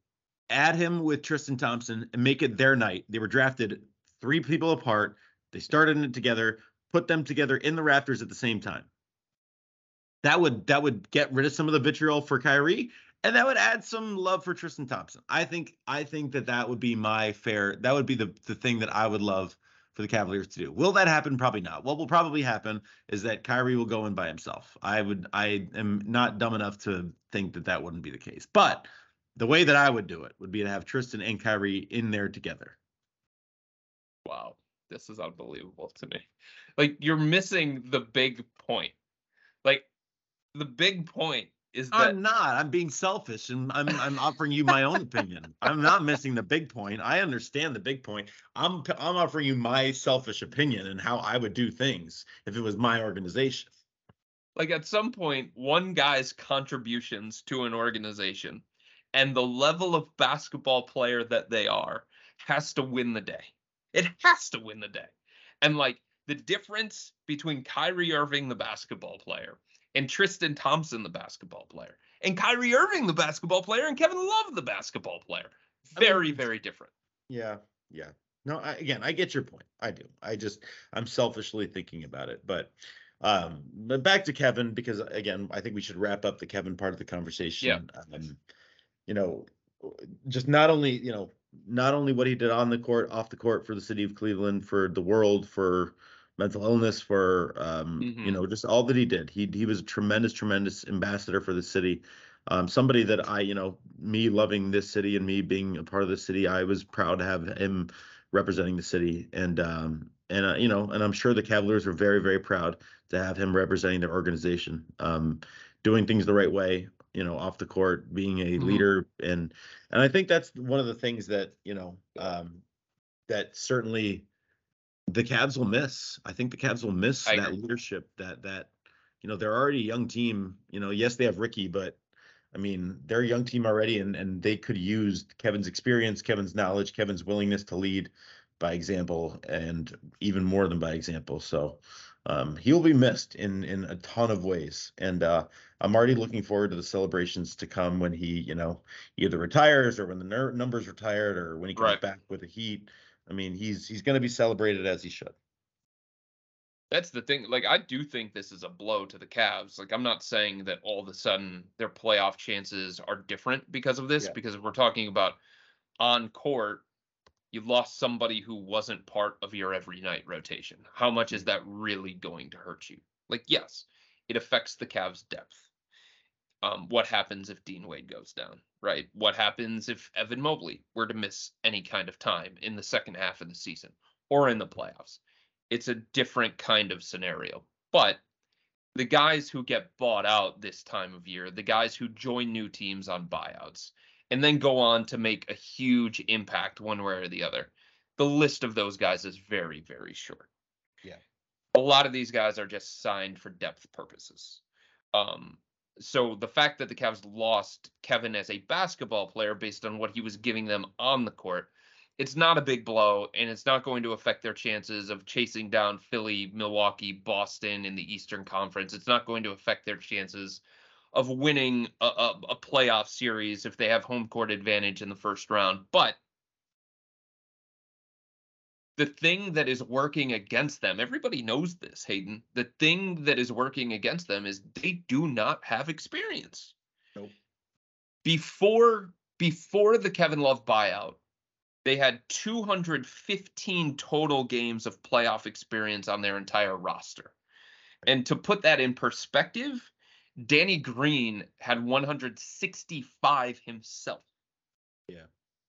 add him with Tristan Thompson and make it their night. They were drafted three people apart. They started it together, put them together in the Raptors at the same time. That would that would get rid of some of the vitriol for Kyrie, and that would add some love for Tristan Thompson. I think I think that that would be my fair. That would be the the thing that I would love for the Cavaliers to do. Will that happen? Probably not. What will probably happen is that Kyrie will go in by himself. I would I am not dumb enough to think that that wouldn't be the case. But the way that I would do it would be to have Tristan and Kyrie in there together. Wow, this is unbelievable to me. Like you're missing the big point. Like the big point is that I'm not. I'm being selfish and I'm I'm offering you my own opinion. I'm not missing the big point. I understand the big point. I'm I'm offering you my selfish opinion and how I would do things if it was my organization. like at some point one guy's contributions to an organization and the level of basketball player that they are has to win the day. It has to win the day. And like the difference between Kyrie Irving, the basketball player, and Tristan Thompson, the basketball player, and Kyrie Irving, the basketball player, and Kevin Love, the basketball player, I mean, very, very different. Yeah, yeah. No, I, again, I get your point. I do. I just I'm selfishly thinking about it, but um, but back to Kevin because again, I think we should wrap up the Kevin part of the conversation. Yeah. Um, you know, just not only you know not only what he did on the court, off the court for the city of Cleveland, for the world, for mental illness, for um, you Mhm. know, just all that he did. He he was a tremendous, tremendous ambassador for the city. Um, somebody that I, you know, me loving this city and me being a part of the city, I was proud to have him representing the city, and um, and uh, you know, and I'm sure the Cavaliers are very, very proud to have him representing their organization, um, doing things the right way, you know, off the court, being a Mhm. leader, and and I think that's one of the things that you know um, that certainly the Cavs will miss. I think the Cavs will miss I that agree. leadership. That that you know they're already a young team. You know, yes, they have Ricky, but I mean they're a young team already, and and they could use Kevin's experience, Kevin's knowledge, Kevin's willingness to lead by example, and even more than by example. So um, he will be missed in in a ton of ways, and uh, I'm already looking forward to the celebrations to come when he, you know, either retires or when the ner- numbers retired or when he comes Right. back with the Heat. I mean, he's he's going to be celebrated as he should. That's the thing. Like, I do think this is a blow to the Cavs. Like, I'm not saying that all of a sudden their playoff chances are different because of this, Yeah. because if we're talking about on court, you lost somebody who wasn't part of your every night rotation. How much is hmm. that really going to hurt you? Like, yes, it affects the Cavs' depth. Um, what happens if Dean Wade goes down, right? What happens if Evan Mobley were to miss any kind of time in the second half of the season or in the playoffs? It's a different kind of scenario. But the guys who get bought out this time of year, the guys who join new teams on buyouts, and then go on to make a huge impact one way or the other, the list of those guys is very, very short. Yeah. A lot of these guys are just signed for depth purposes. Um, so the fact that the Cavs lost Kevin as a basketball player based on what he was giving them on the court, it's not a big blow, and it's not going to affect their chances of chasing down Philly, Milwaukee, Boston in the Eastern Conference. It's not going to affect their chances of winning a, a, a playoff series if they have home court advantage in the first round. But the thing that is working against them, everybody knows this, Hayden. The thing that is working against them is they do not have experience. Nope. Before before the Kevin Love buyout, they had 215 total games of playoff experience on their entire roster. And to put that in perspective, Danny Green had 165 himself. Yeah.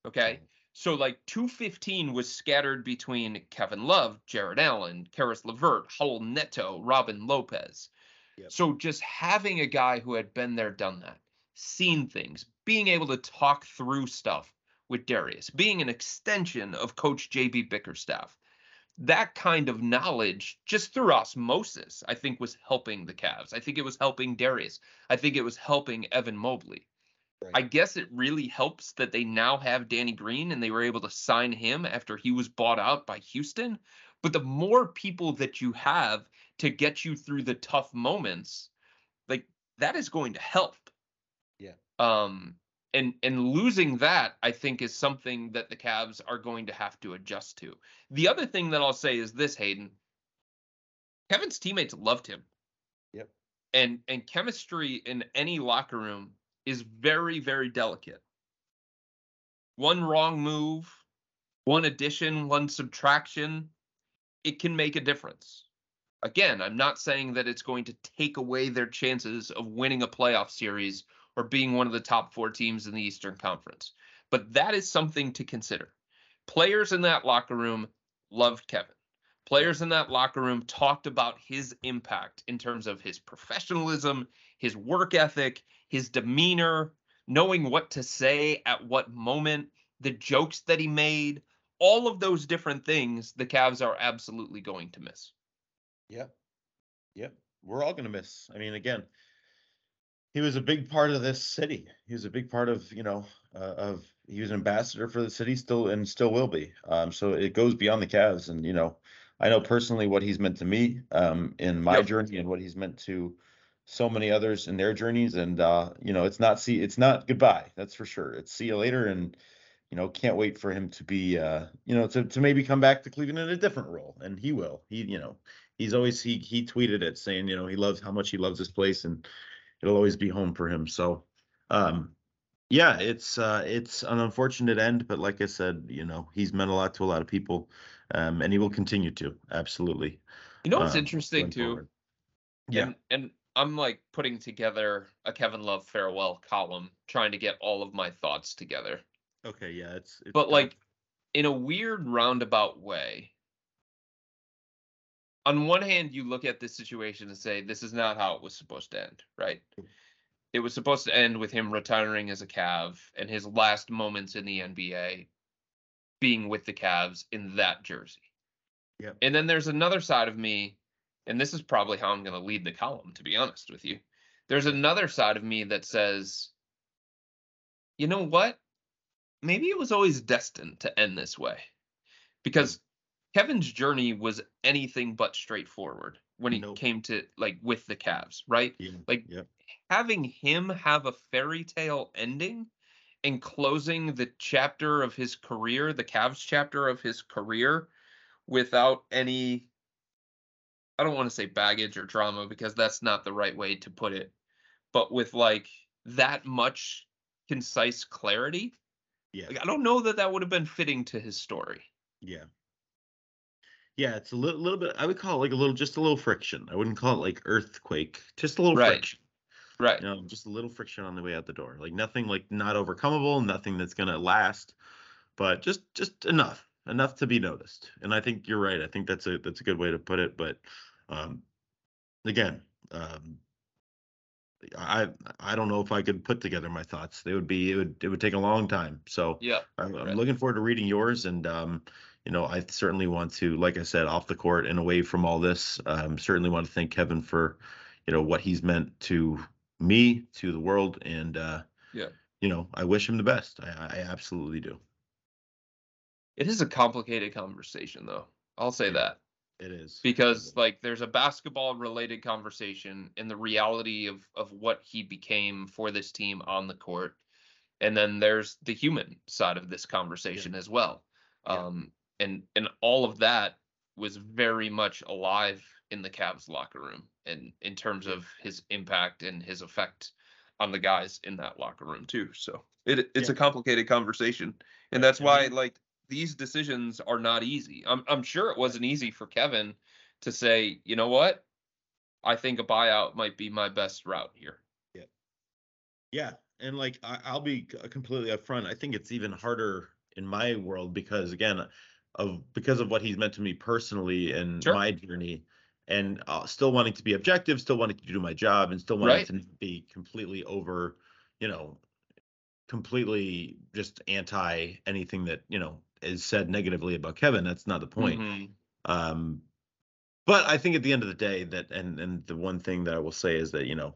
Okay. So like 215 was scattered between Kevin Love, Jarrett Allen, Caris LeVert, Raul Neto, Robin Lopez. Yep. So just having a guy who had been there, done that, seen things, being able to talk through stuff with Darius, being an extension of Coach JB Bickerstaff, that kind of knowledge just through osmosis, I think was helping the Cavs. I think it was helping Darius. I think it was helping Evan Mobley. I guess it really helps that they now have Danny Green and they were able to sign him after he was bought out by Houston. But the more people that you have to get you through the tough moments, like that is going to help. Yeah. Um and and losing that I think is something that the Cavs are going to have to adjust to. The other thing that I'll say is this, Hayden. Kevin's teammates loved him. Yep. And and chemistry in any locker room is very, very delicate. One wrong move, one addition, one subtraction, it can make a difference. Again, I'm not saying that it's going to take away their chances of winning a playoff series or being one of the top four teams in the Eastern Conference, but that is something to consider. Players in that locker room loved Kevin. Players in that locker room talked about his impact in terms of his professionalism, his work ethic, his demeanor, knowing what to say at what moment, the jokes that he made, all of those different things the Cavs are absolutely going to miss. Yep. Yep. We're all going to miss. I mean, again, he was a big part of this city. He was a big part of, you know, uh, of he was an ambassador for the city still and still will be. Um, so it goes beyond the Cavs. And, you know, I know personally what he's meant to me um, in my Yep. journey and what he's meant to so many others in their journeys. And, uh, you know, it's not see, it's not goodbye. That's for sure. It's see you later. And, you know, can't wait for him to be, uh, you know, to, to maybe come back to Cleveland in a different role. And he will. He, you know, he's always he he tweeted it saying, you know, he loves how much he loves this place and it'll always be home for him. So, um, yeah, it's uh, it's an unfortunate end, but like I said, you know, he's meant a lot to a lot of people, um, and he will continue to absolutely. You know what's um, interesting too? forward. Yeah. And, and I'm like putting together a Kevin Love farewell column, trying to get all of my thoughts together. Okay. Yeah. It's. it's But tough. like in a weird roundabout way, on one hand, you look at this situation and say, this is not how it was supposed to end, right? It was supposed to end with him retiring as a Cav and his last moments in the NBA being with the Cavs in that jersey. Yep. And then there's another side of me, and this is probably how I'm going to lead the column, to be honest with you. There's another side of me that says, you know what? Maybe it was always destined to end this way. Because Kevin's journey was anything but straightforward when he Nope. came to like with the Cavs, right? Yeah, like- Yep. having him have a fairy tale ending and closing the chapter of his career, the Cavs chapter of his career, without any, I don't want to say baggage or drama because that's not the right way to put it, but with like that much concise clarity. Yeah. Like, I don't know that that would have been fitting to his story. Yeah. Yeah, it's a little, little bit. I would call it like a little, just a little friction. I wouldn't call it like earthquake, just a little Right. friction. Right. You know, just a little friction on the way out the door. Like nothing, like not overcomable, nothing that's gonna last, but just, just enough, enough to be noticed. And I think you're right. I think that's a, that's a good way to put it. But, um, again, um, I I don't know if I could put together my thoughts. They would be it would it would take a long time. So Yeah. I'm, I'm Right. looking forward to reading yours, and um, you know, I certainly want to, like I said, off the court and away from all this. Um, certainly want to thank Kevin for, you know, what he's meant to me, to the world, and uh, Yeah. you know, I wish him the best. I, I absolutely do. It is a complicated conversation, though. I'll say Yeah. that It is because, like, there's a basketball related conversation and the reality of of what he became for this team on the court, and then there's the human side of this conversation as well. Yeah. Um, and and all of that was very much alive in the Cavs locker room, and in terms of his impact and his effect on the guys in that locker room too. So it it's a complicated conversation, and that's why like these decisions are not easy. I'm I'm sure it wasn't easy for Kevin to say, you know what, I think a buyout might be my best route here. Yeah, yeah, and like I, I'll be completely upfront. I think it's even harder in my world because again, of because of what he's meant to me personally and Sure. my journey, and uh, still wanting to be objective, still wanting to do my job, and still wanting Right. to be completely over, you know, completely just anti anything that you know is said negatively about Kevin. That's not the point. Mhm. Um, but I think at the end of the day, that and and the one thing that I will say is that you know,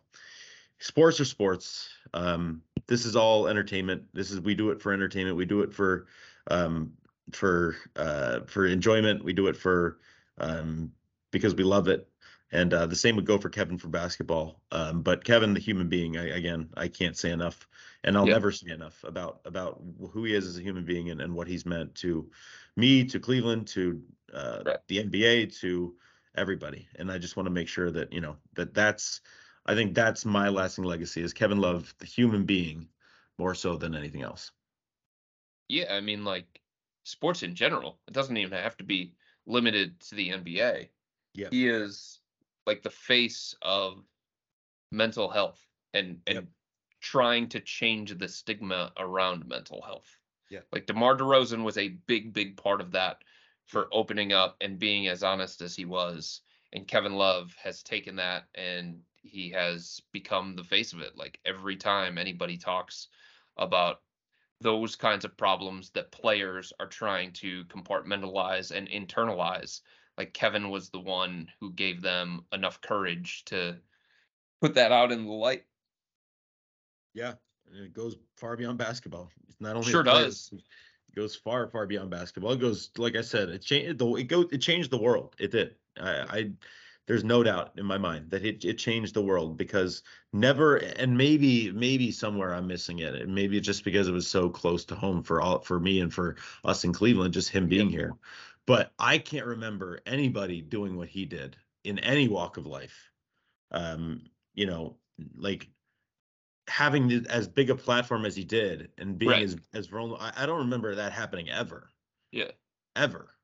sports are sports. Um, this is all entertainment. This is we do it for entertainment. We do it for um, for uh, for enjoyment. We do it for um, because we love it. And uh, the same would go for Kevin for basketball. Um, but Kevin, the human being, I, again, I can't say enough, and I'll Yeah. never say enough about about who he is as a human being and, and what he's meant to me, to Cleveland, to uh, Right. the NBA, to everybody. And I just want to make sure that you know that that's, I think that's my lasting legacy is Kevin Love, the human being, more so than anything else. Yeah, I mean, like sports in general. It doesn't even have to be limited to the NBA. Yeah. He is like the face of mental health and and Yep. trying to change the stigma around mental health. Yeah. Like DeMar DeRozan was a big, big part of that for opening up and being as honest as he was. And Kevin Love has taken that and he has become the face of it. Like every time anybody talks about those kinds of problems that players are trying to compartmentalize and internalize. Like Kevin was the one who gave them enough courage to put that out in the light. Yeah, and it goes far beyond basketball. It's not only Sure does. It goes far, far beyond basketball. It goes, like I said, it changed the it go it changed the world. It did. I, I there's no doubt in my mind that it it changed the world because never and maybe maybe somewhere I'm missing it. And maybe it's just because it was so close to home for all for me and for us in Cleveland, just him being here. But I can't remember anybody doing what he did in any walk of life. Um, you know, like having the, as big a platform as he did and being Right. as as vulnerable. I, I don't remember that happening ever, Yeah. ever.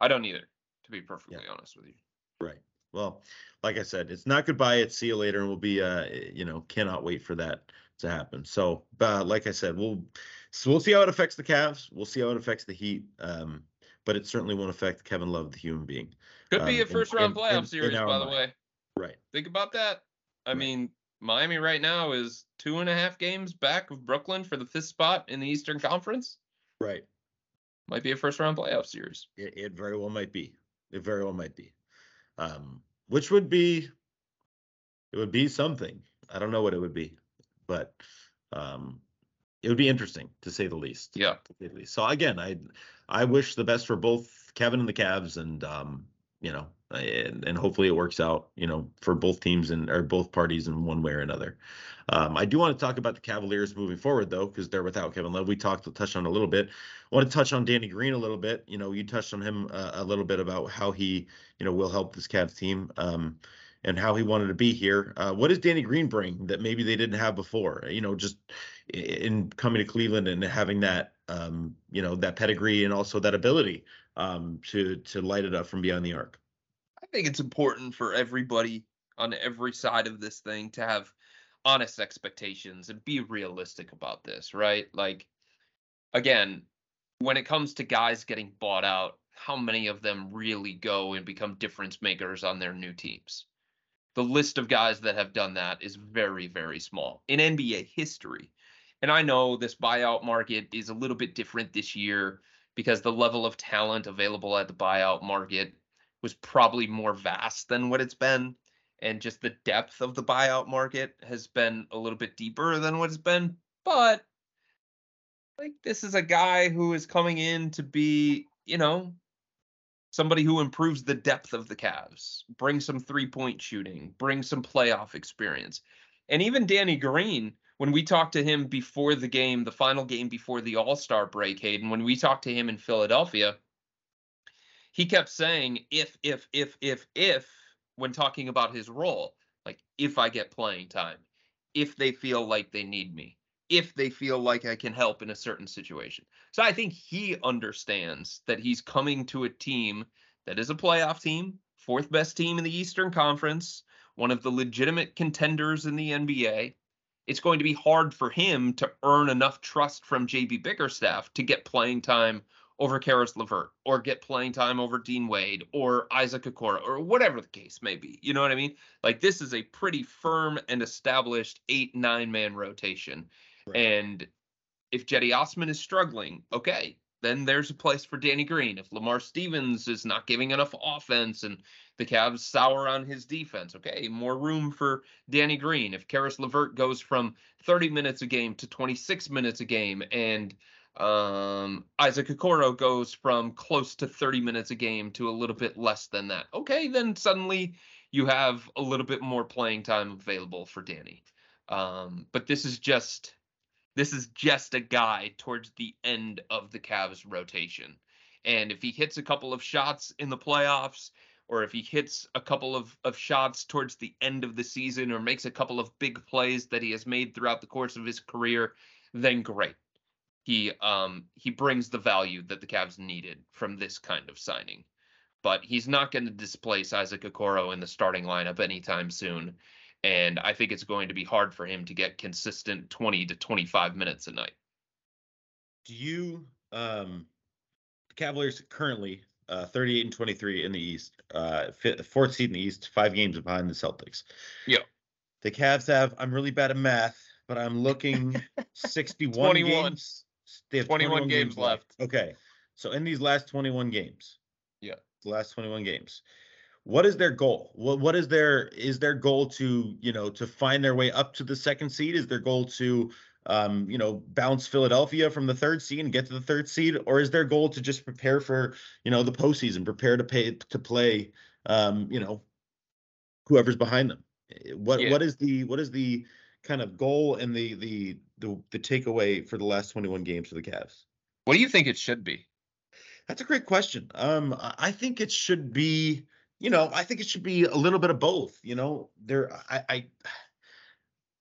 I don't either, to be perfectly honest with you. Right. Well, like I said, it's not goodbye. It's see you later, and we'll be, uh, you know, cannot wait for that to happen. So, uh, like I said, we'll so we'll see how it affects the Cavs. We'll see how it affects the Heat. Um, but it certainly won't affect Kevin Love, the human being. Could be Um, a first round in- playoff in- in series, our by the way. Right. Think about that. I Right. mean, Miami right now is two and a half games back of Brooklyn for the fifth spot in the Eastern Conference. Right. Might be a first round playoff series. It, it very well might be. It very well might be. Um, which would be, it would be something. I don't know what it would be, but um, it would be interesting to say the least. Yeah. the least. So again, I I wish the best for both Kevin and the Cavs, and um, you know, and, and hopefully it works out, you know, for both teams and or both parties in one way or another. Um, I do want to talk about the Cavaliers moving forward, though, because they're without Kevin Love. We talked touched on a little bit. I want to touch on Danny Green a little bit. You know, you touched on him uh, a little bit about how he, you know, will help this Cavs team. Um, and how he wanted to be here. Uh, what does Danny Green bring that maybe they didn't have before? You know, just in coming to Cleveland and having that, um, you know, that pedigree and also that ability um, to to light it up from beyond the arc. I think it's important for everybody on every side of this thing to have honest expectations and be realistic about this, right? Like, again, when it comes to guys getting bought out, how many of them really go and become difference makers on their new teams? The list of guys that have done that is very, very small in NBA history. And I know this buyout market is a little bit different this year because the level of talent available at the buyout market was probably more vast than what it's been. And just the depth of the buyout market has been a little bit deeper than what it's been. But like this is a guy who is coming in to be, you know, somebody who improves the depth of the Cavs, bring some three point shooting, bring some playoff experience. And even Danny Green, when we talked to him before the game, the final game before the All Star break, Hayden, when we talked to him in Philadelphia, he kept saying, if, if, if, if, if, when talking about his role, like, if I get playing time, if they feel like they need me, if they feel like I can help in a certain situation. So I think he understands that he's coming to a team that is a playoff team, fourth best team in the Eastern Conference, one of the legitimate contenders in the NBA. It's going to be hard for him to earn enough trust from JB Bickerstaff to get playing time over Caris LeVert or get playing time over Dean Wade or Isaac Okoro or whatever the case may be. You know what I mean? Like this is a pretty firm and established eight, nine man rotation. Right. And if Cedi Osman is struggling, okay, then there's a place for Danny Green. If Lamar Stevens is not giving enough offense and the Cavs sour on his defense, okay, more room for Danny Green. If Caris LeVert goes from 30 minutes a game to 26 minutes a game and um, Isaac Okoro goes from close to 30 minutes a game to a little bit less than that. Okay, then suddenly you have a little bit more playing time available for Danny. Um, but this is just this is just a guy towards the end of the Cavs rotation. And if he hits a couple of shots in the playoffs, or if he hits a couple of, of shots towards the end of the season, or makes a couple of big plays that he has made throughout the course of his career, then great he um he brings the value that the Cavs needed from this kind of signing. But he's not going to displace Isaac Okoro in the starting lineup anytime soon. And I think it's going to be hard for him to get consistent 20 to 25 minutes a night. Do you um the Cavaliers currently uh 38 and 23 in the East, uh fourth seed in the East, five games behind the Celtics. Yeah. The Cavs have I'm really bad at math, but I'm looking 61 games they have 21, 21 games, games left. left. Okay. So in these last 21 games. Yeah. The last 21 games. What is their goal? What what is their is their goal to, you know, to find their way up to the second seed? Is their goal to um, you know, bounce Philadelphia from the third seed and get to the third seed, or is their goal to just prepare for, you know, the postseason, prepare to pay to play, um, you know, whoever's behind them? What yeah. what is the what is the kind of goal and the the the the takeaway for the last 21 games for the Cavs? What do you think it should be? That's a great question. Um, I think it should be, you know, I think it should be a little bit of both. You know, there, I, I,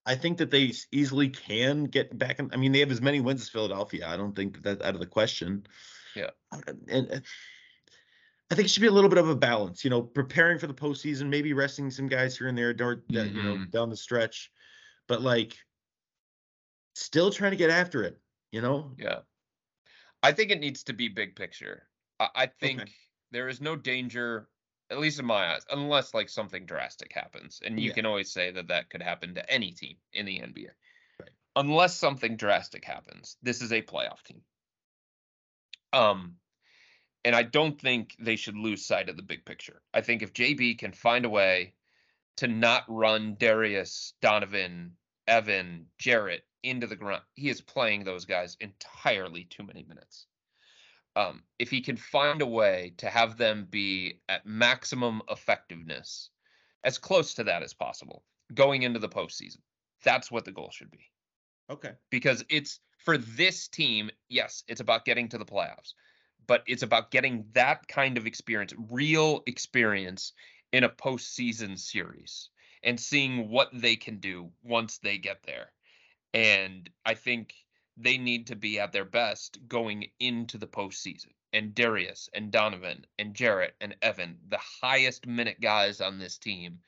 I think that they easily can get back. In, I mean, they have as many wins as Philadelphia. I don't think that that's out of the question. Yeah, and, and I think it should be a little bit of a balance. You know, preparing for the postseason, maybe resting some guys here and there, mm-hmm. you know, mm-hmm. down the stretch, but like still trying to get after it, you know? Yeah. I think it needs to be big picture. I, I think okay. there is no danger, at least in my eyes, unless like something drastic happens. And you yeah. can always say that that could happen to any team in the NBA. Right. Unless something drastic happens, this is a playoff team. Um, and I don't think they should lose sight of the big picture. I think if JB can find a way to not run Darius, Donovan, Evan, Jarrett into the ground. He is playing those guys entirely too many minutes. Um, if he can find a way to have them be at maximum effectiveness, as close to that as possible, going into the postseason, that's what the goal should be. Okay. Because it's for this team, yes, it's about getting to the playoffs, but it's about getting that kind of experience, real experience in a postseason series and seeing what they can do once they get there. And I think they need to be at their best going into the postseason. And Darius and Donovan and Jarrett and Evan, the highest minute guys on this team,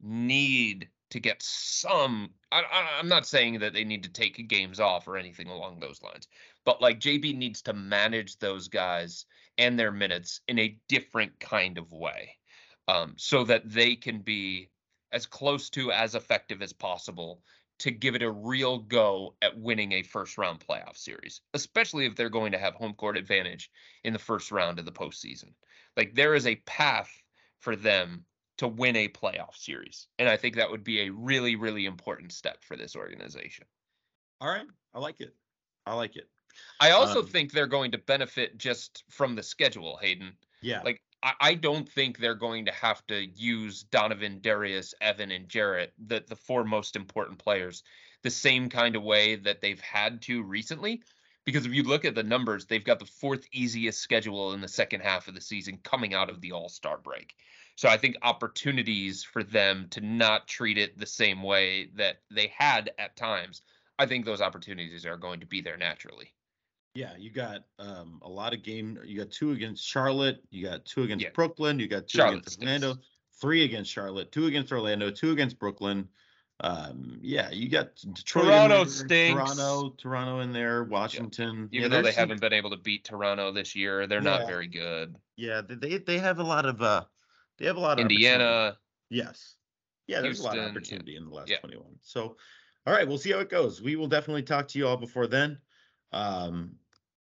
need to get some. I, am not saying that they need to take games off or anything along those lines, but like JB needs to manage those guys and their minutes in a different kind of way, um, so that they can be as close to as effective as possible to give it a real go at winning a first round playoff series, especially if they're going to have home court advantage in the first round of the postseason. Like there is a path for them to win a playoff series. And I think that would be a really, really important step for this organization. All right. I like it. I like it. I also Um, think they're going to benefit just from the schedule, Hayden. Yeah. Like I, don't think they're going to have to use Donovan, Darius, Evan, and Jarrett, the the four most important players, the same kind of way that they've had to recently. Because if you look at the numbers, they've got the fourth easiest schedule in the second half of the season coming out of the All Star break. So I think opportunities for them to not treat it the same way that they had at times, I think those opportunities are going to be there naturally. Yeah, you got um, a lot of game. You got two against Charlotte. You got two against Yeah. Brooklyn. You got two Charlotte against Orlando. stinks. Three against Charlotte. Two against Orlando. Two against Brooklyn. Um, yeah, you got Detroit. Toronto stinks. Toronto, Toronto in there. Washington. Even yeah, though they some- haven't been able to beat Toronto this year, they're not very good. Yeah, they they- have a lot of uh, they have a lot of. Indiana, Yes. Yeah, there's a lot of opportunity in the last Yeah. 21. So, all right, we'll see how it goes. We will definitely talk to you all before then. Um,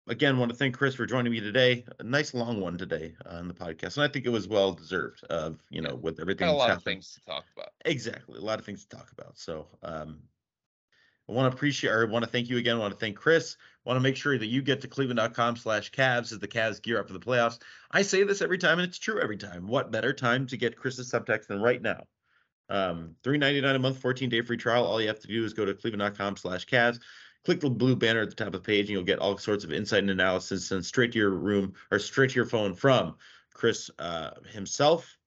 again, want to thank Chris for joining me today. A nice long one today on the podcast, and I think it was well deserved. Of you know, with everything. got a lot of things to talk about. Exactly, a lot of things to talk about. So, um, I want to appreciate or want to thank you again. I want to thank Chris. want to make sure that you get to cleveland.com slash Cavs as the Cavs gear up for the playoffs. I say this every time, and it's true every time. What better time to get Chris's subtext than right now? Um, three ninety nine a month, 14 day free trial. All you have to do is go to cleveland.com slash Cavs. Click the blue banner at the top of the page, and you'll get all sorts of insight and analysis sent straight to your room or straight to your phone from Chris uh, himself.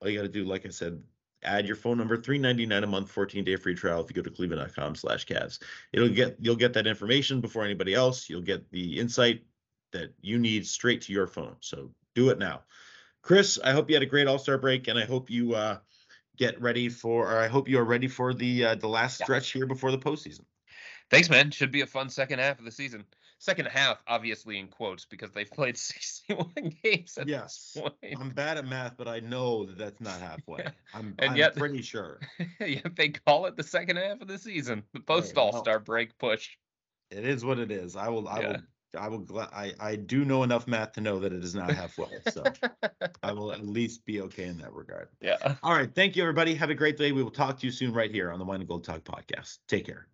All you got to do, like I said, add your phone number 399 a month 14 day free trial if you go to cleveland.com slash Cavs. it'll get you'll get that information before anybody else you'll get the insight that you need straight to your phone so do it now chris i hope you had a great all-star break and i hope you uh get ready for or i hope you are ready for the uh the last Yeah. stretch here before the postseason Thanks, man. Should be a fun second half of the season. Second half, obviously in quotes, because they've played 61 games at yes this point. i'm bad at math but i know that that's not halfway Yeah. i'm, And I'm yet- pretty sure Yet they call it the second half of the season, the post All Star break push. it is what it is i will i Yeah. will I will. Gla- I I do know enough math to know that it is not halfway, so I will at least be okay in that regard. Yeah. All right. Thank you, everybody. Have a great day. We will talk to you soon right here on the Wine and Gold Talk podcast. Take care.